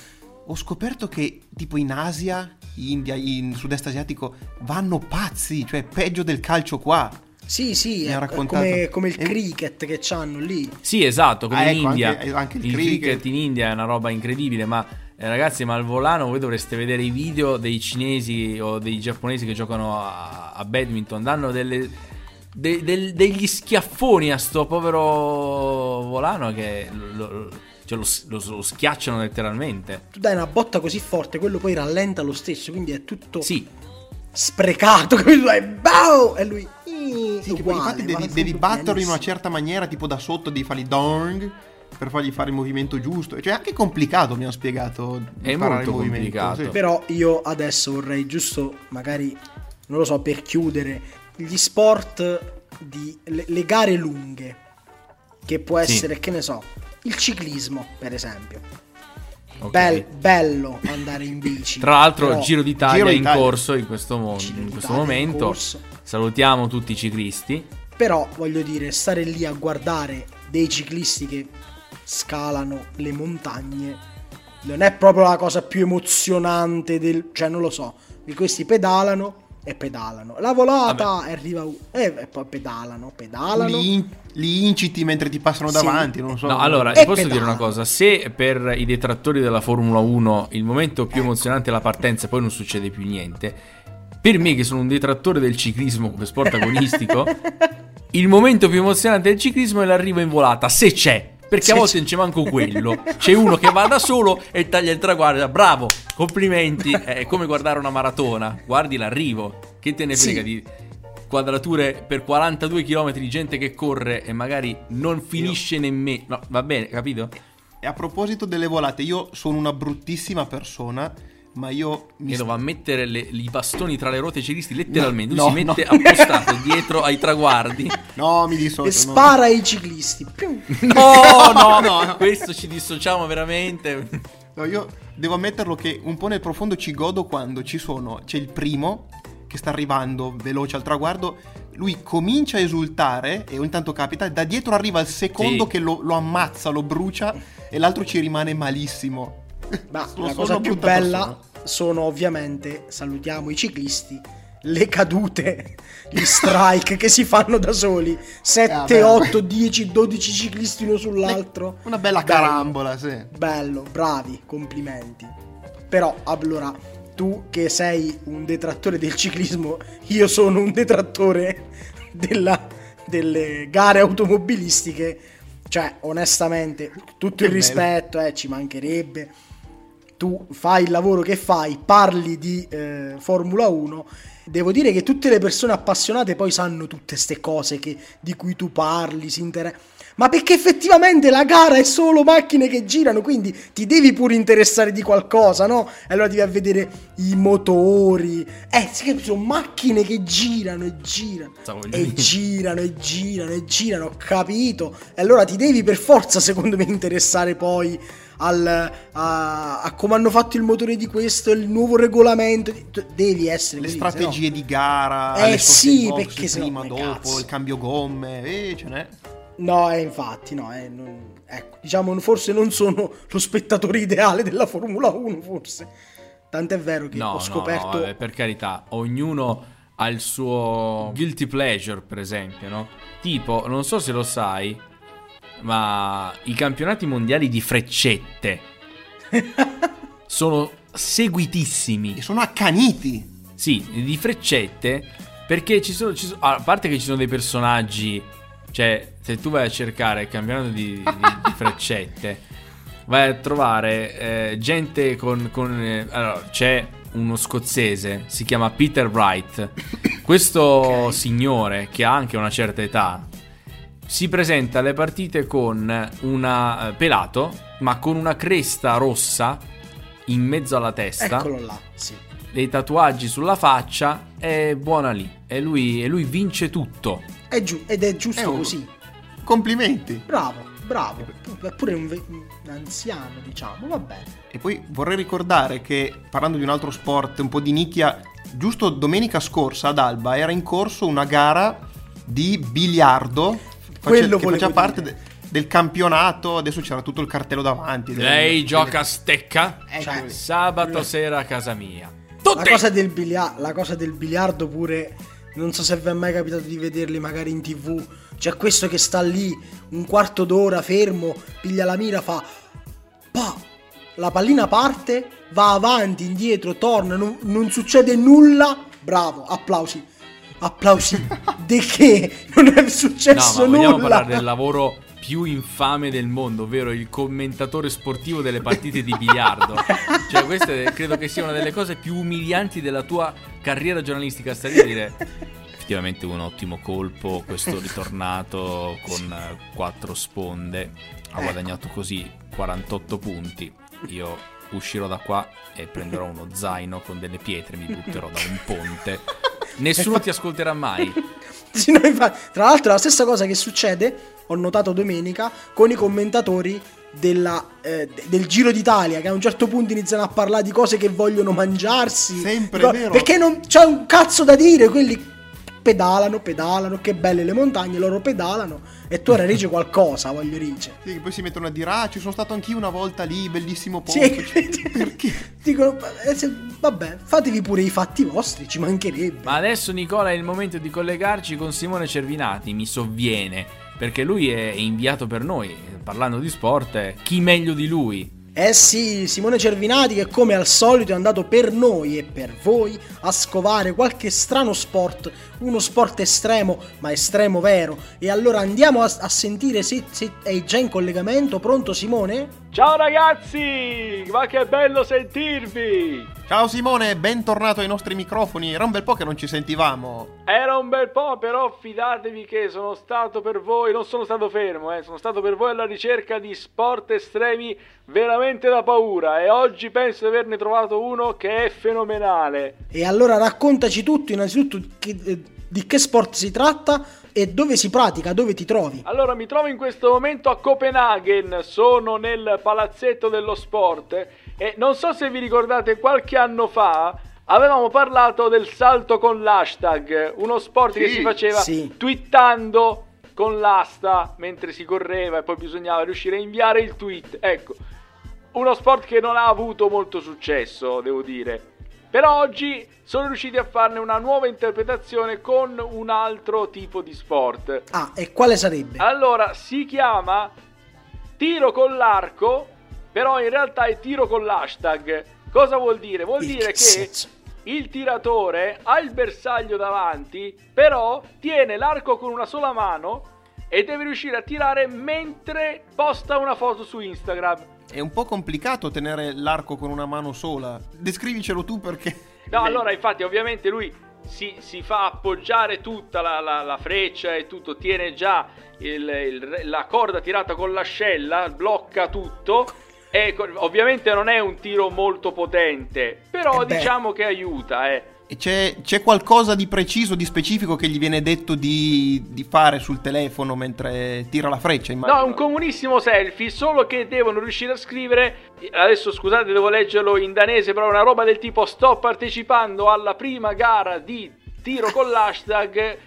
Ho scoperto che tipo in Asia, in India, in sud-est asiatico vanno pazzi, cioè peggio del calcio qua. Sì, sì, è, raccontato. come, come il E- cricket che c'hanno lì. Sì, esatto, come Ah, in ecco, India. anche- anche il il cricket. cricket in India è una roba incredibile, ma eh, ragazzi, ma al volano voi dovreste vedere i video dei cinesi o dei giapponesi che giocano a, a badminton, danno delle, de- del- degli schiaffoni a sto povero volano che lo, lo- cioè lo, lo- lo schiacciano letteralmente. Tu dai una botta così forte, quello poi rallenta lo stesso, quindi è tutto Sì, sprecato. Capito? Dai, bow! E lui... Sì, che poi infatti devi, devi batterlo in una certa maniera, tipo da sotto devi fargli dong per fargli fare il movimento giusto. Cioè, è anche complicato, mi hanno spiegato. È molto il movimento, complicato. sì. Però io adesso vorrei giusto, magari, non lo so, per chiudere, gli sport di le, le gare lunghe, che può Sì. essere, che ne so, il ciclismo, per esempio. Ok. Bel- bello andare in bici. Tra l'altro, però- Giro d'Italia Giro è in d'Italia. corso in questo, mo- in questo in momento. corso. Salutiamo tutti i ciclisti. Però voglio dire, stare lì a guardare dei ciclisti che scalano le montagne non è proprio la cosa più emozionante del... cioè non lo so, questi pedalano e pedalano. La volata e arriva u- e, e poi pedalano, pedalano. Li, in- li inciti mentre ti passano Sì. davanti, non so. No, allora, ti posso pedala. dire una cosa, se per i detrattori della Formula 1 il momento più emozionante è la partenza e poi non succede più niente, per me che sono un detrattore del ciclismo come sport agonistico, il momento più emozionante del ciclismo è l'arrivo in volata, se c'è. Perché Sì, a volte sì. non c'è manco quello. C'è uno che va da solo e taglia il traguardo. Bravo, complimenti. È come guardare una maratona. Guardi l'arrivo. Che te ne Sì. frega di quadrature per 42 km di gente che corre e magari non finisce nemmeno. No, va bene, capito? E a proposito delle volate, io sono una bruttissima persona, ma io mi Che doveva mettere le- i bastoni tra le ruote ai ciclisti letteralmente. No, Lui si no, mette no. appostato dietro ai traguardi. No, mi dissocio. E no. spara ai ciclisti. No, no, no, no. Questo ci dissociamo veramente. No, io devo ammetterlo che un po' nel profondo ci godo quando ci sono. C'è il primo che sta arrivando veloce al traguardo. Lui comincia a esultare e ogni tanto capita. Da dietro arriva il secondo Sì. che lo, lo ammazza, lo brucia e l'altro ci rimane malissimo. Ma Sono la cosa più bella persona. Sono ovviamente, salutiamo i ciclisti, le cadute, gli strike che si fanno da soli. 7, vabbè. 8, 10, 12 ciclisti uno sull'altro. Una bella Bello. carambola, sì. Bello, bravi, complimenti. Però, allora, tu che sei un detrattore del ciclismo, io sono un detrattore della- delle gare automobilistiche. Cioè, onestamente, tutto il bello. rispetto, eh, ci mancherebbe. Tu fai il lavoro che fai, parli di eh, Formula 1. Devo dire che tutte le persone appassionate poi sanno tutte queste cose che- di cui tu parli, si interessano. Ma perché effettivamente la gara è solo macchine che girano, quindi ti devi pure interessare di qualcosa, no? E allora devi a vedere i motori. Eh, sì sono macchine che girano e girano. E girano e girano e girano, ho capito. E allora ti devi per forza, secondo me, interessare poi al, a, a come hanno fatto il motore di questo, il nuovo regolamento. Devi essere Le così, se no- strategie di gara, Eh sì, box, perché prima, come dopo, cazzo. il cambio gomme, eh, ce n'è. No, eh, infatti, no, eh, non- ecco, diciamo, forse non sono lo spettatore ideale della Formula 1, forse. Tant'è vero che No, ho no, scoperto... no, vabbè, per carità, ognuno ha il suo guilty pleasure, per esempio, no? Tipo, non so se lo sai, ma i campionati mondiali di freccette sono seguitissimi. E sono accaniti. Sì, di freccette, perché ci sono, ci sono- a parte che ci sono dei personaggi, cioè se tu vai a cercare il campionato di, di- di freccette, vai a trovare eh, gente con... con, eh, allora, c'è uno scozzese, si chiama Peter Wright, questo signore che ha anche una certa età, si presenta alle partite con una eh, pelato, ma con una cresta rossa in mezzo alla testa Eccolo là, sì. dei tatuaggi sulla faccia è buona lì e lui, e lui vince tutto. È giu- ed è giusto È un- così. Complimenti. Bravo, bravo. Eppure un, ve- un anziano, diciamo, va bene. E poi vorrei ricordare che, parlando di un altro sport un po' di nicchia, giusto domenica scorsa ad Alba era in corso una gara di biliardo Quello che faceva parte de- del campionato, adesso c'era tutto il cartello davanti. delle- Lei delle- gioca a stecca Ecco, Cioè, sabato sera a casa mia. La Tutti! cosa, del bilia- la cosa del biliardo pure, non so se vi è mai capitato di vederli magari in tv. C'è questo che sta lì un quarto d'ora fermo, piglia la mira, fa... Pa! La pallina parte, va avanti, indietro, torna, non, non succede nulla. Bravo, applausi. Applausi. De che? Non è No, successo ma vogliamo nulla. parlare del lavoro più infame del mondo, ovvero il commentatore sportivo delle partite di biliardo. cioè, questa credo che sia una delle cose più umilianti della tua carriera giornalistica. Stai lì a dire. Effettivamente un ottimo colpo, questo ritornato con quattro sponde. Ha guadagnato così 48 punti. Io uscirò da qua e prenderò uno zaino con delle pietre, mi butterò da un ponte. Nessuno ti ascolterà mai. Sì, no, infatti, tra l'altro è la stessa cosa che succede, ho notato domenica, con i commentatori della, eh, de- del Giro d'Italia, che a un certo punto iniziano a parlare di cose che vogliono mangiarsi. Sempre, co- vero? Perché non c'è un cazzo da dire, quelli pedalano, pedalano, che belle le montagne, loro pedalano, e tu ora dici qualcosa, voglio dire. Sì, che poi si mettono a dire, ah, ci sono stato anch'io una volta lì, bellissimo posto. Sì, Cioè, perché? dicono, eh, vabbè, fatevi pure i fatti vostri, ci mancherebbe. Ma adesso Nicola è il momento di collegarci con Simone Cervinati, mi sovviene, perché lui è inviato per noi, parlando di sport, chi meglio di lui? Eh sì, Simone Cervinati che come al solito è andato per noi e per voi a scovare qualche strano sport, uno sport estremo, ma estremo vero. E allora andiamo a, a sentire se, se è già in collegamento. Pronto Simone? Ciao ragazzi, ma che bello sentirvi! Ciao Simone, bentornato ai nostri microfoni. Era un bel po' che non ci sentivamo. Era un bel po', però fidatevi che sono stato per voi, non sono stato fermo, eh, sono stato per voi alla ricerca di sport estremi veramente da paura e oggi penso di averne trovato uno che è fenomenale. E allora raccontaci tutto, innanzitutto che- eh, di che sport si tratta e dove si pratica, dove ti trovi. Allora, mi trovo in questo momento a Copenaghen, sono nel palazzetto dello sport e non so se vi ricordate qualche anno fa avevamo parlato del salto con l'hashtag, uno sport che Sì, si faceva sì. twittando con l'asta mentre si correva e poi bisognava riuscire a inviare il tweet. Ecco, uno sport che non ha avuto molto successo, devo dire. Però oggi sono riusciti a farne una nuova interpretazione con un altro tipo di sport. Ah, e quale sarebbe? Allora, si chiama tiro con l'arco, però in realtà è tiro con l'hashtag. Cosa vuol dire? Vuol In dire che che senso? il tiratore ha il bersaglio davanti, però tiene l'arco con una sola mano e deve riuscire a tirare mentre posta una foto su Instagram. È un po' complicato tenere l'arco con una mano sola. Descrivicelo tu perché... No, allora, infatti, ovviamente lui si, si fa appoggiare tutta la, la- la freccia e tutto, tiene già il- il- la corda tirata con l'ascella, blocca tutto. E ovviamente non è un tiro molto potente, però Eh diciamo che aiuta, eh. C'è, c'è qualcosa di preciso, di specifico che gli viene detto di, di fare sul telefono mentre tira la freccia? No, immagino. è un comunissimo selfie, solo che devono riuscire a scrivere. Adesso scusate, devo leggerlo in danese, però una roba del tipo: Sto partecipando alla prima gara di tiro con l'hashtag.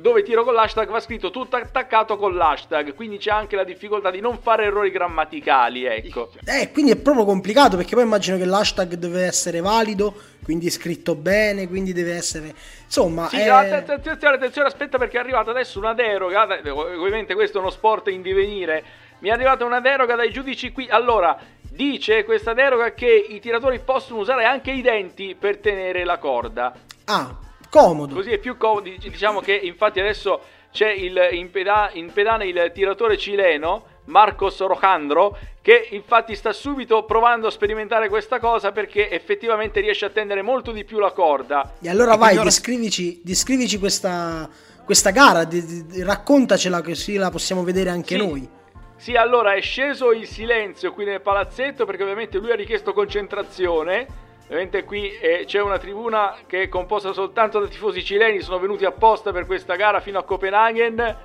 Dove tiro con l'hashtag va scritto tutto attaccato con l'hashtag. Quindi c'è anche la difficoltà di non fare errori grammaticali. Ecco. Eh, quindi è proprio complicato perché poi immagino che l'hashtag deve essere valido, quindi scritto bene, quindi deve essere... Insomma, Sì, è- att- attenzione, attenzione, aspetta perché è arrivata adesso una deroga. Ovviamente questo è uno sport in divenire. Mi è arrivata una deroga dai giudici qui. Allora, dice questa deroga che i tiratori possono usare anche i denti per tenere la corda. Ah, comodo. Così è più comodo. dic- Diciamo che infatti adesso c'è il, in, peda- in pedana il tiratore cileno, Marcos Rojandro, che infatti sta subito provando a sperimentare questa cosa perché effettivamente riesce a tendere molto di più la corda. E allora E vai, quindi ora- descrivici, descrivici questa, questa gara, di- di- raccontacela così la possiamo vedere anche Sì. noi. Sì, allora è sceso il silenzio qui nel palazzetto perché ovviamente lui ha richiesto concentrazione. Ovviamente qui eh, c'è una tribuna che è composta soltanto da tifosi cileni, sono venuti apposta per questa gara fino a Copenaghen.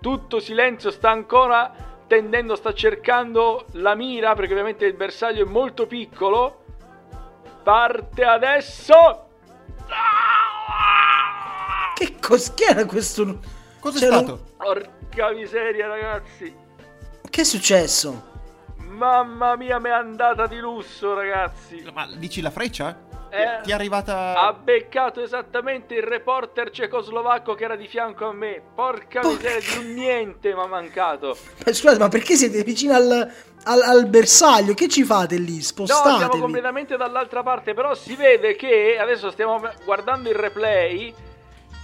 Tutto silenzio, sta ancora tendendo, sta cercando la mira perché ovviamente il bersaglio è molto piccolo. Parte adesso. Che cos- che era questo? Cosa è C'era un- stato? Porca miseria, ragazzi. Che è successo? Mamma mia, mi è andata di lusso, ragazzi. Ma dici la freccia? Eh, Ti è arrivata... Ha beccato esattamente il reporter cecoslovacco che era di fianco a me. Porca Porca- miseria, di un niente mi ha mancato. Eh, Scusate, ma perché siete vicino al, al- al bersaglio? Che ci fate lì? No, Spostatevi. siamo completamente dall'altra parte, però si vede che adesso stiamo guardando il replay.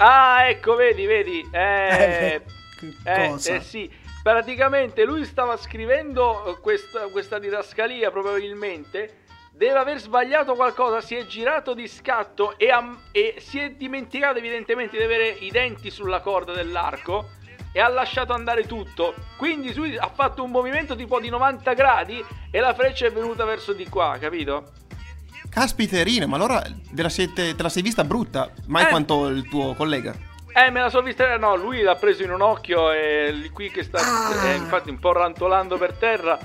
Ah, ecco, vedi, vedi. Eh, che eh, cosa? eh, sì, praticamente lui stava scrivendo eh, questa, questa didascalia probabilmente. Deve aver sbagliato qualcosa, si è girato di scatto e, ha- e si è dimenticato evidentemente di avere i denti sulla corda dell'arco e ha lasciato andare tutto. Quindi lui ha fatto un movimento tipo di 90 gradi e la freccia è venuta verso di qua, capito? Caspiterina, ma allora te la, siete- te la sei vista brutta, mai Eh. quanto il tuo collega. Eh, me la sono vista. No, lui l'ha preso in un occhio e qui che sta Ah. eh, infatti un po' rantolando per terra.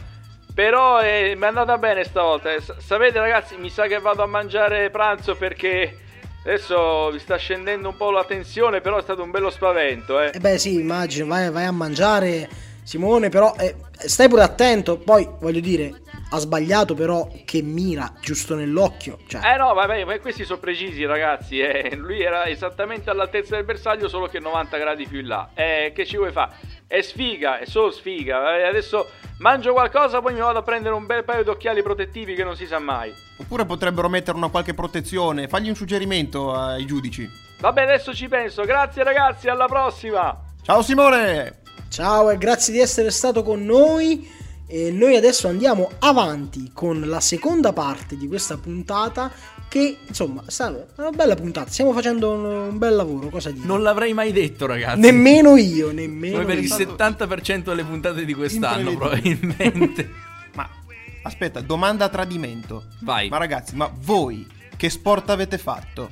Però eh, mi è andata bene stavolta. Eh, sa- sapete, ragazzi, mi sa che vado a mangiare pranzo perché adesso vi sta scendendo un po' la tensione. Però è stato un bello spavento, eh. Eh beh sì, immagino, vai, vai a mangiare Simone, però eh, stai pure attento, poi voglio dire, ha sbagliato però che mira giusto nell'occhio, cioè, Eh no, vabbè, ma questi sono precisi, ragazzi. eh. Lui era esattamente all'altezza del bersaglio, solo che 90 gradi più in là. Eh, che ci vuoi fare? è sfiga, è solo sfiga. Eh, Adesso mangio qualcosa, poi mi vado a prendere un bel paio di occhiali protettivi che non si sa mai. Oppure potrebbero mettere una qualche protezione. Fagli un suggerimento ai giudici. Vabbè, adesso ci penso. Grazie ragazzi, alla prossima. Ciao Simone! Ciao e grazie di essere stato con noi. E noi adesso andiamo avanti con la seconda parte di questa puntata. Che insomma, è una bella puntata. Stiamo facendo un, un bel lavoro. Cosa dire? Non l'avrei mai detto, ragazzi. Nemmeno io, nemmeno Come per il io. stato 70% delle puntate di quest'anno, probabilmente. Ma aspetta, domanda a tradimento. Vai. Ma ragazzi, ma voi che sport avete fatto?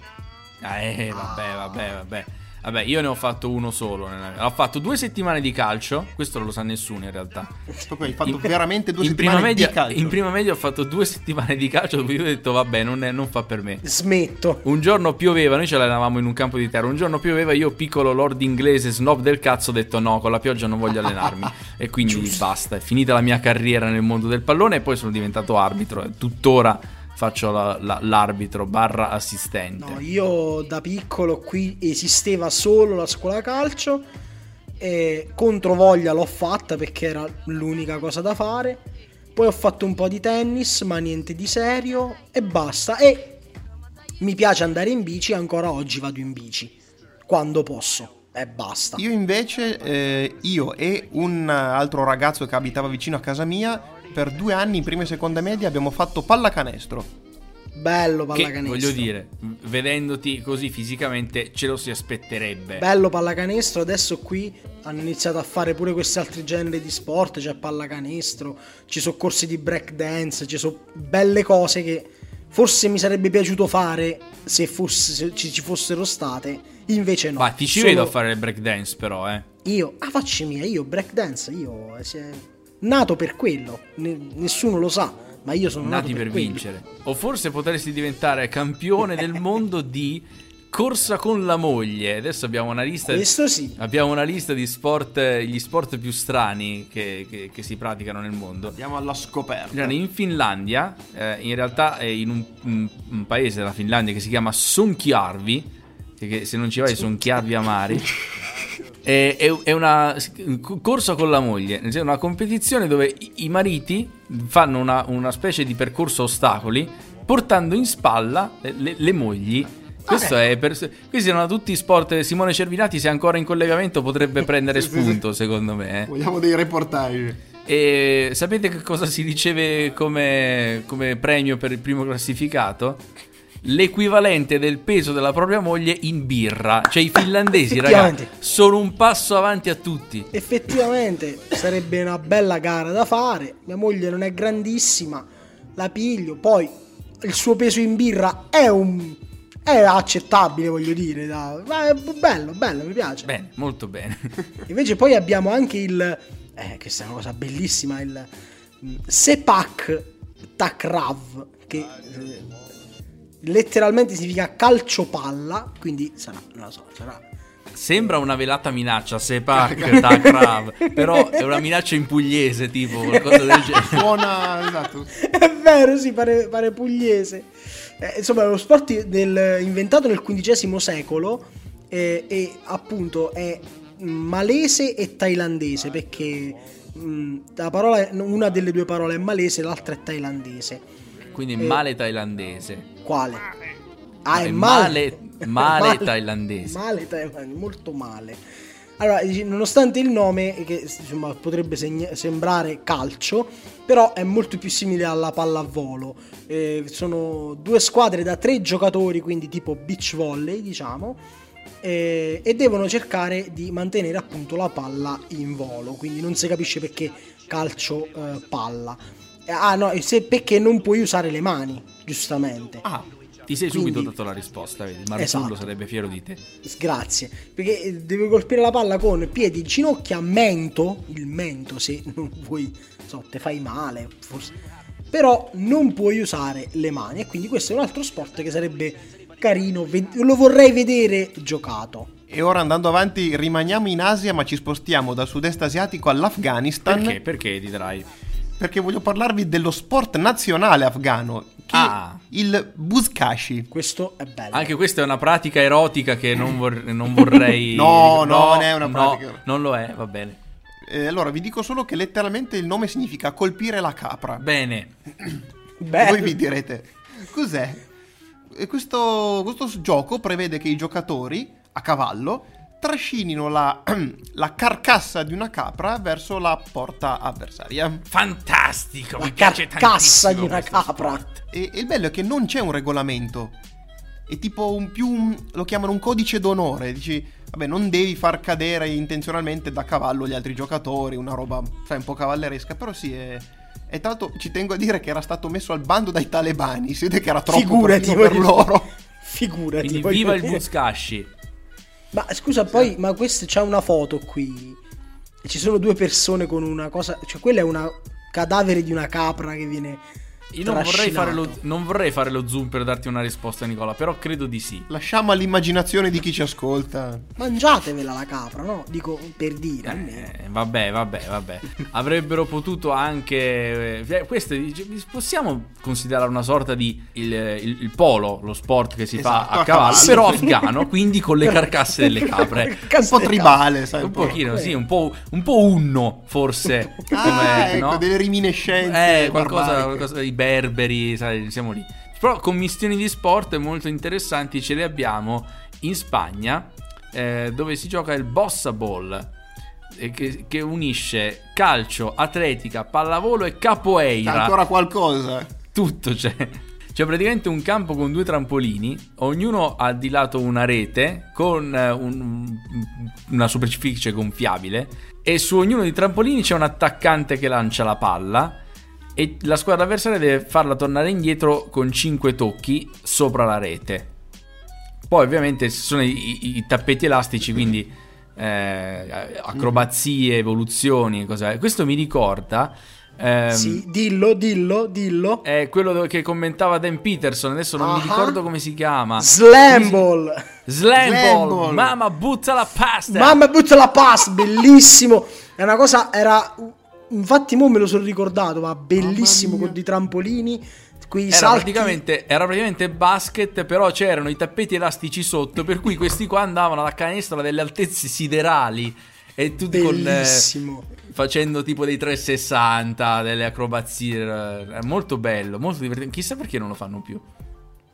Ah, eh, vabbè, vabbè, vabbè. Vabbè, io ne ho fatto uno solo. nella- Ho fatto due settimane di calcio. Questo non lo sa nessuno in realtà. Proprio hai fatto veramente due in settimane media, di calcio. in prima media ho fatto due settimane di calcio. Dove io ho detto, vabbè, non, è- non fa per me. Smetto. Un giorno pioveva, noi ce l'avevamo in un campo di terra. Un giorno pioveva, io, piccolo lord inglese, snob del cazzo, ho detto no, con la pioggia non voglio allenarmi. e quindi basta, è finita la mia carriera nel mondo del pallone e poi sono diventato arbitro. E tuttora faccio la- la- l'arbitro barra assistente. No, io da piccolo qui esisteva solo la scuola calcio. E contro voglia l'ho fatta perché era l'unica cosa da fare. Poi ho fatto un po' di tennis, ma niente di serio. E basta. E mi piace andare in bici. Ancora oggi vado in bici quando posso. E basta. Io invece, eh, io e un altro ragazzo che abitava vicino a casa mia, per due anni in prima e seconda media abbiamo fatto pallacanestro. Bello Che pallacanestro. voglio dire, vedendoti così fisicamente, ce lo si aspetterebbe. Bello pallacanestro, adesso qui hanno iniziato a fare pure questi altri generi di sport, c'è pallacanestro, ci sono corsi di break dance, ci sono belle cose che forse mi sarebbe piaciuto fare se, fosse- se ci, ci fossero state, invece no. Ma ti ci Sono vedo a fare il breakdance, però, eh. Io, ah facci mia, io break dance, io eh, è nato per quello, Ne- nessuno lo sa, ma io sono Nati nato per quello. vincere. O forse potresti diventare campione del mondo di corsa con la moglie. Adesso abbiamo una lista. Questo sì. Abbiamo una lista di sport, gli sport più strani che, che- che si praticano nel mondo. Andiamo alla scoperta. In Finlandia, eh, in realtà è in un, un- un paese della Finlandia che si chiama Sonkjarvi, che, che se non ci vai sono chiavi amari. È, è- è una corsa con la moglie, senso, una competizione dove i, mariti fanno una, una specie di percorso a ostacoli portando in spalla le, le- mogli. Questo è per, questi sono tutti sport. Simone Cervinati, se è ancora in collegamento, potrebbe prendere Sì, sì, sì. spunto, secondo me. eh. Vogliamo dei reportage. E sapete che cosa si riceve come, come premio per il primo classificato? L'equivalente del peso della propria moglie in birra. Cioè i finlandesi, ragazzi, sono un passo avanti a tutti. Effettivamente sarebbe una bella gara da fare. Mia moglie non è grandissima, la piglio. Poi il suo peso in birra è un. è accettabile, voglio dire. da- Ma è bello, bello, mi piace. Bene, molto bene. Invece poi abbiamo anche il. Eh, questa è una cosa bellissima. Il mm, Sepak Takrav. Che eh, letteralmente significa calcio palla. Quindi sarà, non lo so, sarà. Sembra una velata minaccia, Sepak, Takrav, però è una minaccia in pugliese, tipo qualcosa del genere. Suona, esatto. È vero, sì, pare, pare pugliese. Eh, insomma, è uno sport del- inventato nel XV secolo eh, e appunto è mm, malese e thailandese perché mm, la parola, una delle due parole è malese, l'altra è thailandese. Quindi male thailandese. Quale? Ah, è è male. male- male thailandese. Male thailandese, molto male. Allora, nonostante il nome, che insomma, potrebbe segna- sembrare calcio, però è molto più simile alla pallavolo. Eh, sono due squadre da tre giocatori, quindi tipo beach volley, diciamo, eh, e devono cercare di mantenere appunto la palla in volo. Quindi non si capisce perché calcio eh, palla. Ah no, se- perché non puoi usare le mani, giustamente. Ah, Ti sei subito Quindi- dato la risposta, vedi? Marzullo Esatto. sarebbe fiero di te. Grazie, perché eh, devi colpire la palla con piedi, ginocchia, mento, il mento se non vuoi, so, te fai male, forse. Però non puoi usare le mani e quindi questo è un altro sport che sarebbe carino, lo vorrei vedere giocato. e ora andando avanti rimaniamo in Asia ma ci spostiamo dal sud-est asiatico all'Afghanistan. Perché? Perché di drive? Perché voglio parlarvi dello sport nazionale afghano, che Ah. il buzkashi. Questo è bello. Anche questa è una pratica erotica che non, vor- non vorrei. No, no, non è una pratica. Non lo è, va bene. Eh, allora, vi dico solo che letteralmente il nome significa colpire la capra. Bene. Beh, voi vi direte, cos'è? E questo, questo gioco prevede che i giocatori a cavallo trascinino la, la carcassa di una capra verso la porta avversaria. Fantastico, la mi piace carcassa di una capra. sport. E, e il bello è che non c'è un regolamento. È tipo un più. un- lo chiamano un codice d'onore. Dici, vabbè, non devi far cadere intenzionalmente da cavallo gli altri giocatori, una roba, sai, un po' cavalleresca. Però sì, è. E tra l'altro ci tengo a dire che era stato messo al bando dai talebani. Si vede che era troppo Figurati per loro. Figurati. Quindi viva il. Buzkashi. Ma scusa, poi, ma questo c'è una foto qui. Ci sono due persone con una cosa. Cioè, quella è una cadavere di una capra che viene. Io non vorrei, fare lo, non vorrei fare lo zoom per darti una risposta, Nicola, però credo di sì. Lasciamo all'immaginazione di chi ci ascolta. Mangiatevela la capra, no? Dico per dire. almeno. Eh, vabbè, vabbè, vabbè. Avrebbero potuto anche. eh, questo dice, possiamo considerare una sorta di il, il- il polo, lo sport che si Esatto, fa a cavallo, cavallo. però afgano, quindi con le carcasse delle capre. Un po' tribale, sai. Un pochino, sì, un po', un po' unno, forse. Ah, come, ecco, no? delle riminescenze. Eh, qualcosa, qualcosa di berberi, sai, siamo lì. Però commissioni di sport molto interessanti ce le abbiamo in Spagna, eh, dove si gioca il Bossa Ball, eh, che, che unisce calcio, atletica, pallavolo e C'è capoeira. ancora qualcosa. Tutto c'è. C'è praticamente un campo con due trampolini, ognuno ha di lato una rete con eh, un- una superficie gonfiabile e su ognuno dei trampolini c'è un attaccante che lancia la palla e la squadra avversaria deve farla tornare indietro con 5 tocchi sopra la rete. Poi ovviamente ci sono i, i- tappeti elastici, quindi eh, acrobazie, evoluzioni, cose. Questo mi ricorda... ehm, Sì, dillo, dillo, dillo. è quello che commentava Dan Peterson, adesso non mi Ah. ricordo come si chiama. Slam ball. Slam Slam ball. ball. Mamma butta la pasta. Mamma butta la pass, bellissimo. È una cosa, era... Infatti mo me lo sono ricordato, ma bellissimo con i trampolini, quei Era salti. praticamente, era praticamente basket, però c'erano i tappeti elastici sotto, per cui questi qua andavano alla canestro delle altezze siderali. E tutti con, eh, Bellissimo. facendo tipo dei 360, delle acrobazie. È molto bello, molto divertente. Chissà perché non lo fanno più.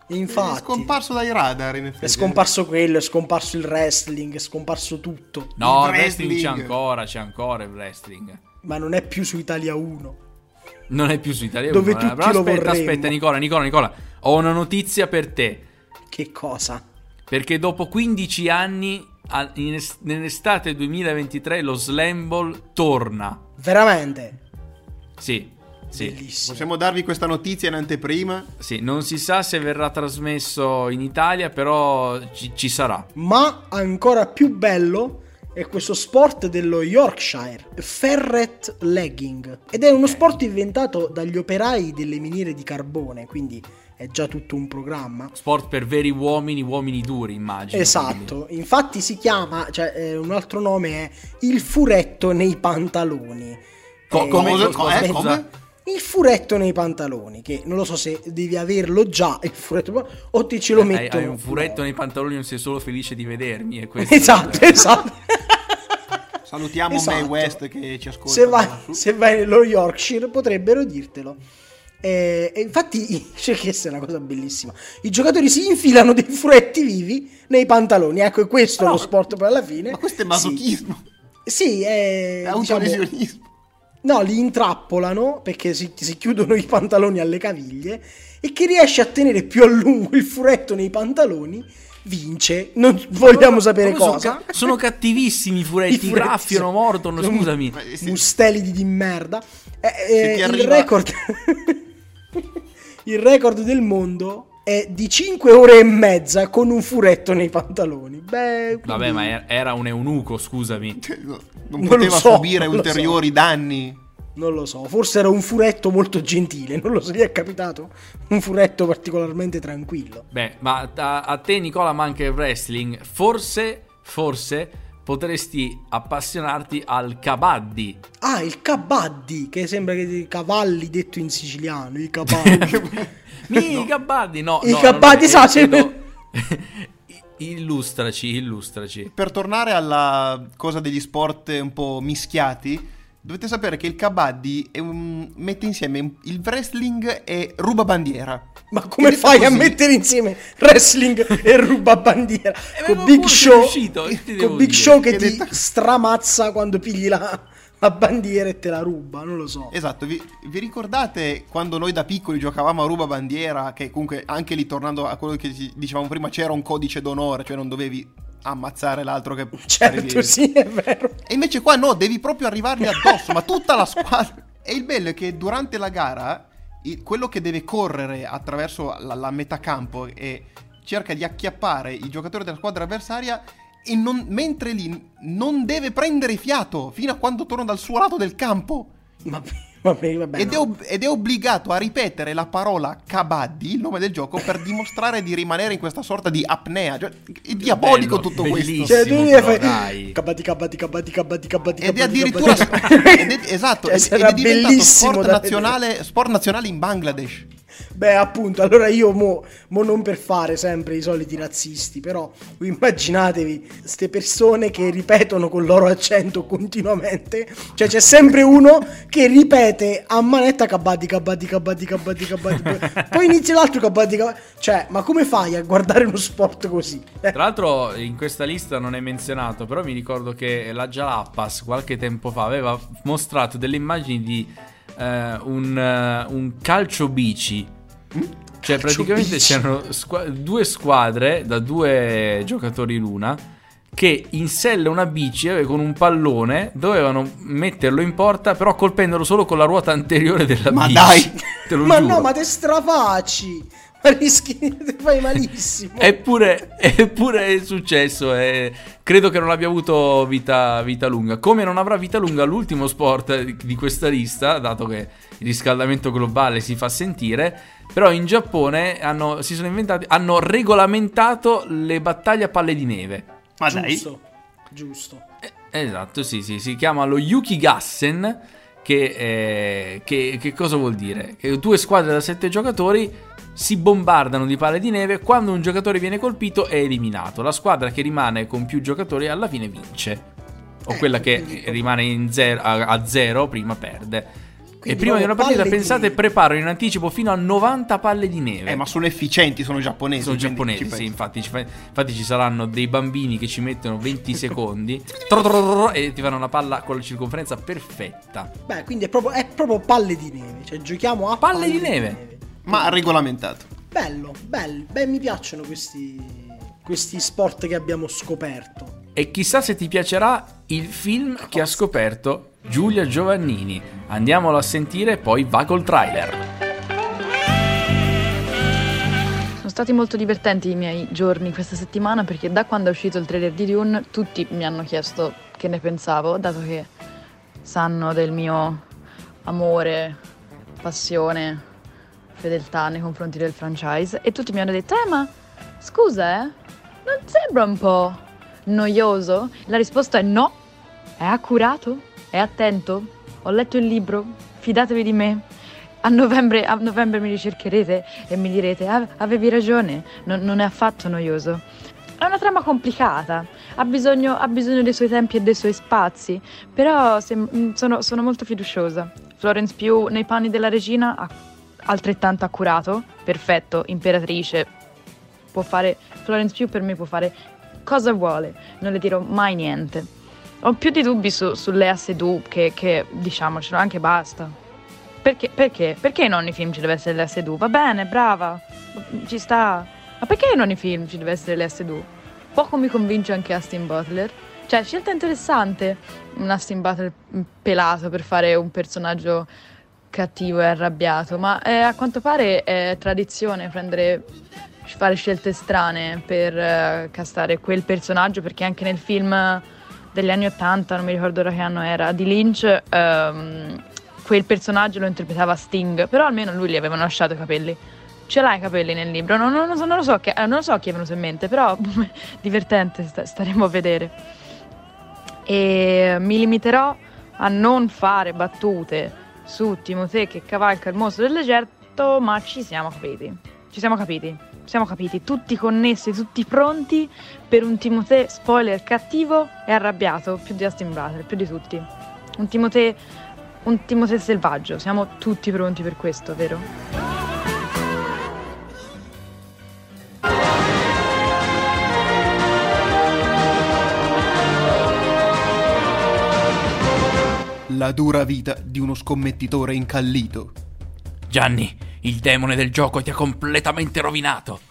E È infatti, scomparso dai radar, in effetti. è scomparso quello, è scomparso il wrestling, è scomparso tutto. No, Il il wrestling c'è wrestling. ancora, c'è ancora il wrestling. Ma non è più su Italia 1. Non è più su Italia Dove 1, tutti però lo aspetta, vorremmo. aspetta, Nicola, Nicola, Nicola. Ho una notizia per te. Che cosa? Perché dopo 15 anni, nell'estate 2023, lo Slam Ball torna. Veramente? Sì, sì. Bellissimo. Possiamo darvi questa notizia in anteprima? Sì, non si sa se verrà trasmesso in Italia, però ci, ci sarà. Ma ancora più bello è questo sport dello Yorkshire, ferret legging. Ed è uno sport inventato dagli operai delle miniere di carbone, quindi è già tutto un programma. Sport per veri uomini, uomini duri, immagino. Esatto, infatti si chiama, cioè eh, un altro nome è il furetto nei pantaloni. Co- Eh, come- Cosa- scusa, eh, come? Il furetto nei pantaloni, che non lo so se devi averlo già, il furetto, o ti ce lo Hai, mettono. hai un furetto nei pantaloni, non sei solo felice di vedermi. E questo Esatto, esatto. Salutiamo Esatto. May West che ci ascolta. se, vai, se vai nello Yorkshire potrebbero dirtelo. E, e infatti c'è questa è una cosa bellissima. I giocatori si infilano dei furetti vivi nei pantaloni. Ecco, è questo No, lo sport poi alla fine. Ma questo è Sì. masochismo. Sì, è, È diciamo, autolesionismo. No, li intrappolano perché si, si chiudono i pantaloni alle caviglie e chi riesce a tenere più a lungo il furetto nei pantaloni vince. Non vogliamo sapere Sono cosa. ca- Sono cattivissimi i furetti, I furetti graffiano, sono- scusami. Mustelidi di merda. Eh, eh, il arriva- record il record del mondo è di 5 ore e mezza con un furetto nei pantaloni. Beh, Vabbè, quindi- ma era- era un eunuco, scusami. No, non, Non poteva so, subire non ulteriori danni. Non lo so, forse era un furetto molto gentile, non lo so, gli è capitato un furetto particolarmente tranquillo. Beh, ma a, a te, Nicola, manca il wrestling. Forse, forse potresti appassionarti al kabaddi. Ah, il kabaddi, che sembra che i cavalli detto in siciliano, i kabaddi. Mi no. I no, kabaddi, no, sa, eh, credo- Illustraci, illustraci. Per tornare alla cosa degli sport un po' mischiati, dovete sapere che il kabaddi è un- mette insieme il wrestling e ruba bandiera. Ma come fai a così- mettere insieme wrestling e rubabandiera? Eh, ma con Big Show, riuscito, che ti devo con Big dire? Show che Che ti detta- stramazza quando pigli la, la bandiera e te la ruba, non lo so. Esatto, vi, vi ricordate quando noi da piccoli giocavamo a ruba bandiera, che comunque anche lì tornando a quello che dicevamo prima c'era un codice d'onore, cioè non dovevi ammazzare l'altro che... Certo, arrivi- sì, è vero. E invece qua no, devi proprio arrivargli addosso, ma tutta la squadra. E il bello è che durante la gara, quello che deve correre attraverso la, la metà campo e cerca di acchiappare i giocatori della squadra avversaria e non- mentre lì non deve prendere fiato fino a quando torna dal suo lato del campo. Ma, vabbè, vabbè, Ed è, ob- ed è obbligato a ripetere la parola kabaddi, il nome del gioco, per dimostrare di rimanere in questa sorta di apnea. Cioè, è diabolico Bello, tutto questo. Cioè, tu però, fai dai. Cabati, cabati, cabati, cabati, cabati, Ed è addirittura ed è- esatto, Cioè, ed- è diventato bellissimo sport nazionale, sport nazionale in Bangladesh. Beh, appunto, allora io mo, mo non per fare sempre i soliti razzisti, però immaginatevi queste persone che ripetono con loro accento continuamente, cioè c'è sempre uno che ripete a manetta cabati, cabati, cabati, cabati, cabati, poi, inizia l'altro cabati, cabati, cioè, ma come fai a guardare uno sport così? Eh, Tra l'altro in questa lista non è menzionato, però mi ricordo che la Jalapas qualche tempo fa aveva mostrato delle immagini di eh, un, eh, un calcio bici. Cioè Calcio praticamente bici. c'erano squa- due squadre da due giocatori l'una che in sella una bici con un pallone dovevano metterlo in porta però colpendolo solo con la ruota anteriore della Ma bici. dai! Te lo ma no, ma te strafacci, ma rischi, te fai malissimo. Eppure, eppure è successo e credo che non abbia avuto vita, vita lunga. Come non avrà vita lunga l'ultimo sport di- questa lista, dato che il riscaldamento globale si fa sentire. Però in Giappone hanno, si sono inventati, hanno regolamentato le battaglie a palle di neve. Ma dai, giusto, giusto. Eh, Esatto, sì, sì, si chiama lo Yukigassen. Che, eh, che, che cosa vuol dire? Che due squadre da sette giocatori si bombardano di palle di neve. Quando un giocatore viene colpito è eliminato. La squadra che rimane con più giocatori alla fine vince. O Eh, quella che rimane zero- a, a zero prima perde. e Quindi prima di una partita, palle di pensate, neve. preparano in anticipo fino a 90 palle di neve. eh, ma sono efficienti, sono giapponesi. Sono giapponesi, sì, infatti infatti ci saranno dei bambini che ci mettono 20 secondi e ti fanno una palla con la circonferenza perfetta. Beh, quindi è proprio, è proprio palle di neve. Cioè, giochiamo a Palle di neve. Ma regolamentato. Bello, bello. Beh, mi piacciono questi, questi sport che abbiamo scoperto. E chissà se ti piacerà il film che ha scoperto Giulia Giovannini. Andiamolo a sentire e poi va col trailer. Sono stati molto divertenti i miei giorni questa settimana perché da quando è uscito il trailer di Dune tutti mi hanno chiesto che ne pensavo, dato che sanno del mio amore, passione, fedeltà nei confronti del franchise e tutti mi hanno detto "Eh, ma scusa, eh, non sembra un po' noioso?" La risposta è no. È accurato? È attento? Ho letto il libro? Fidatevi di me. A novembre, a novembre mi ricercherete e mi direte "Ah, avevi ragione, non, non è affatto noioso. È una trama complicata, ha bisogno, ha bisogno dei suoi tempi e dei suoi spazi, però sem- mm, sono, sono molto fiduciosa. Florence Pugh nei panni della regina, ha- altrettanto accurato, perfetto, imperatrice, può fare, Florence Pugh per me può fare cosa vuole, non le dirò mai niente. Ho più di dubbi su, su Lea Seydoux che, che diciamocelo anche basta. Perché, perché? Perché non nei film ci deve essere Lea Seydoux? Va bene, brava, ci sta. Ma perché non nei film ci deve essere Lea Seydoux? Poco mi convince anche Astin Butler. Cioè, scelta interessante un Astin Butler pelato per fare un personaggio cattivo e arrabbiato, ma eh, a quanto pare è tradizione prendere fare scelte strane per eh, castare quel personaggio perché anche nel film degli anni 80, non mi ricordo ora che anno era, di Lynch, ehm, quel personaggio lo interpretava Sting, però almeno lui gli avevano lasciato i capelli. Ce l'hai i capelli nel libro? Non, non- non lo so, eh, non lo so chi è venuto in mente, però divertente, sta- staremo a vedere. E mi limiterò a non fare battute su Timothée che cavalca il mostro del deserto, ma ci siamo capiti. Ci siamo capiti. siamo capiti, tutti connessi, tutti pronti per un Timothée spoiler cattivo e arrabbiato, più di Austin Butler, più di tutti. Un Timothée, un Timothée selvaggio, siamo tutti pronti per questo, vero? La dura vita di uno scommettitore incallito. Gianni, il demone del gioco ti ha completamente rovinato.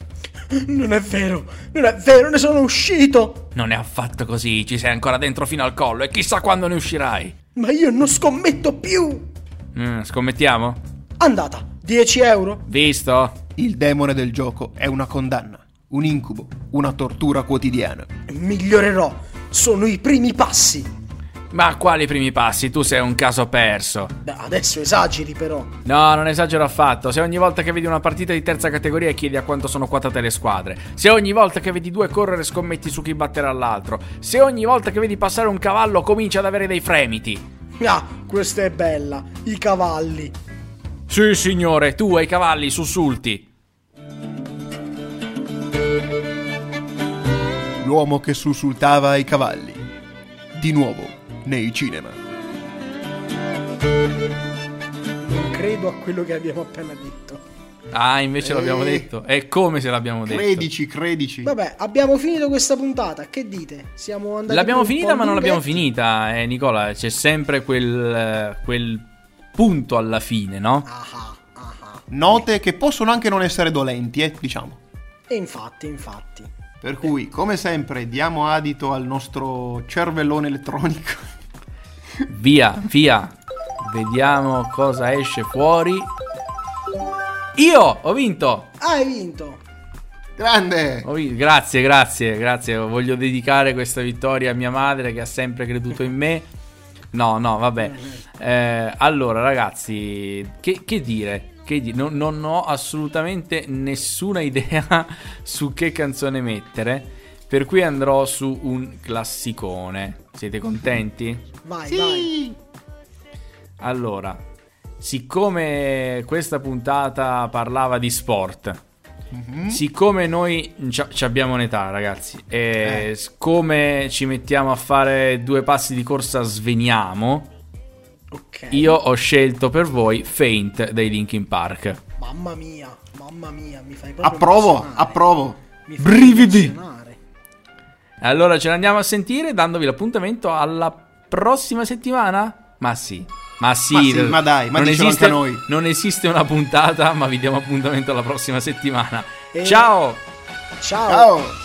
Non è vero, non è vero, ne sono uscito. Non è affatto così, ci sei ancora dentro fino al collo e chissà quando ne uscirai. Ma io non scommetto più. Mm, scommettiamo? Andata, 10 euro. Visto? Il demone del gioco è una condanna, un incubo, una tortura quotidiana. Migliorerò. Sono i primi passi. Ma quali primi passi? Tu sei un caso perso. Beh, adesso esageri però. No, non esagero affatto. Se ogni volta che vedi una partita di terza categoria chiedi a quanto sono quotate le squadre. Se ogni volta che vedi due correre scommetti su chi batterà l'altro. Se ogni volta che vedi passare un cavallo cominci ad avere dei fremiti. Ah, questa è bella. I cavalli. Sì, signore, tu ai cavalli sussulti. L'uomo che sussultava ai cavalli. Di nuovo, nei cinema. Non credo a quello che abbiamo appena detto. Ah, invece l'abbiamo Eh. detto. E come se l'abbiamo detto? Credici, credici. Vabbè, abbiamo finito questa puntata. Che dite? Siamo andati L'abbiamo finita, ma non l'abbiamo finita, eh, Nicola. C'è sempre quel, eh, quel punto alla fine, no? Ah, ah, ah. Note che possono anche non essere dolenti, eh, diciamo. E infatti, infatti. Per cui, come sempre, diamo adito al nostro cervellone elettronico. Via, via. Vediamo cosa esce fuori. Io ho vinto. Ah, hai vinto. Grande! Ho vinto. Grazie, grazie, grazie. Voglio dedicare questa vittoria a mia madre che ha sempre creduto in me. No, no, vabbè. Eh, allora, ragazzi, che, che dire? Che di- non, non ho assolutamente nessuna idea su che canzone mettere. Per cui andrò su un classicone. Siete contenti? Vai, vai. Allora, siccome questa puntata parlava di sport, siccome noi ci ci abbiamo un'età, ragazzi, e siccome ci mettiamo a fare due passi di corsa sveniamo, Ok. io ho scelto per voi Faint dei Linkin Park. Mamma mia, mamma mia, mi fai proprio Approvo, approvo. Mi fai Brividi. Allora ce l'andiamo a sentire dandovi l'appuntamento alla prossima settimana? Ma sì. Ma sì, Ma sì, ma dai, ma non esiste, noi. non esiste una puntata, ma vi diamo appuntamento alla prossima settimana. E- Ciao! Ciao. Ciao!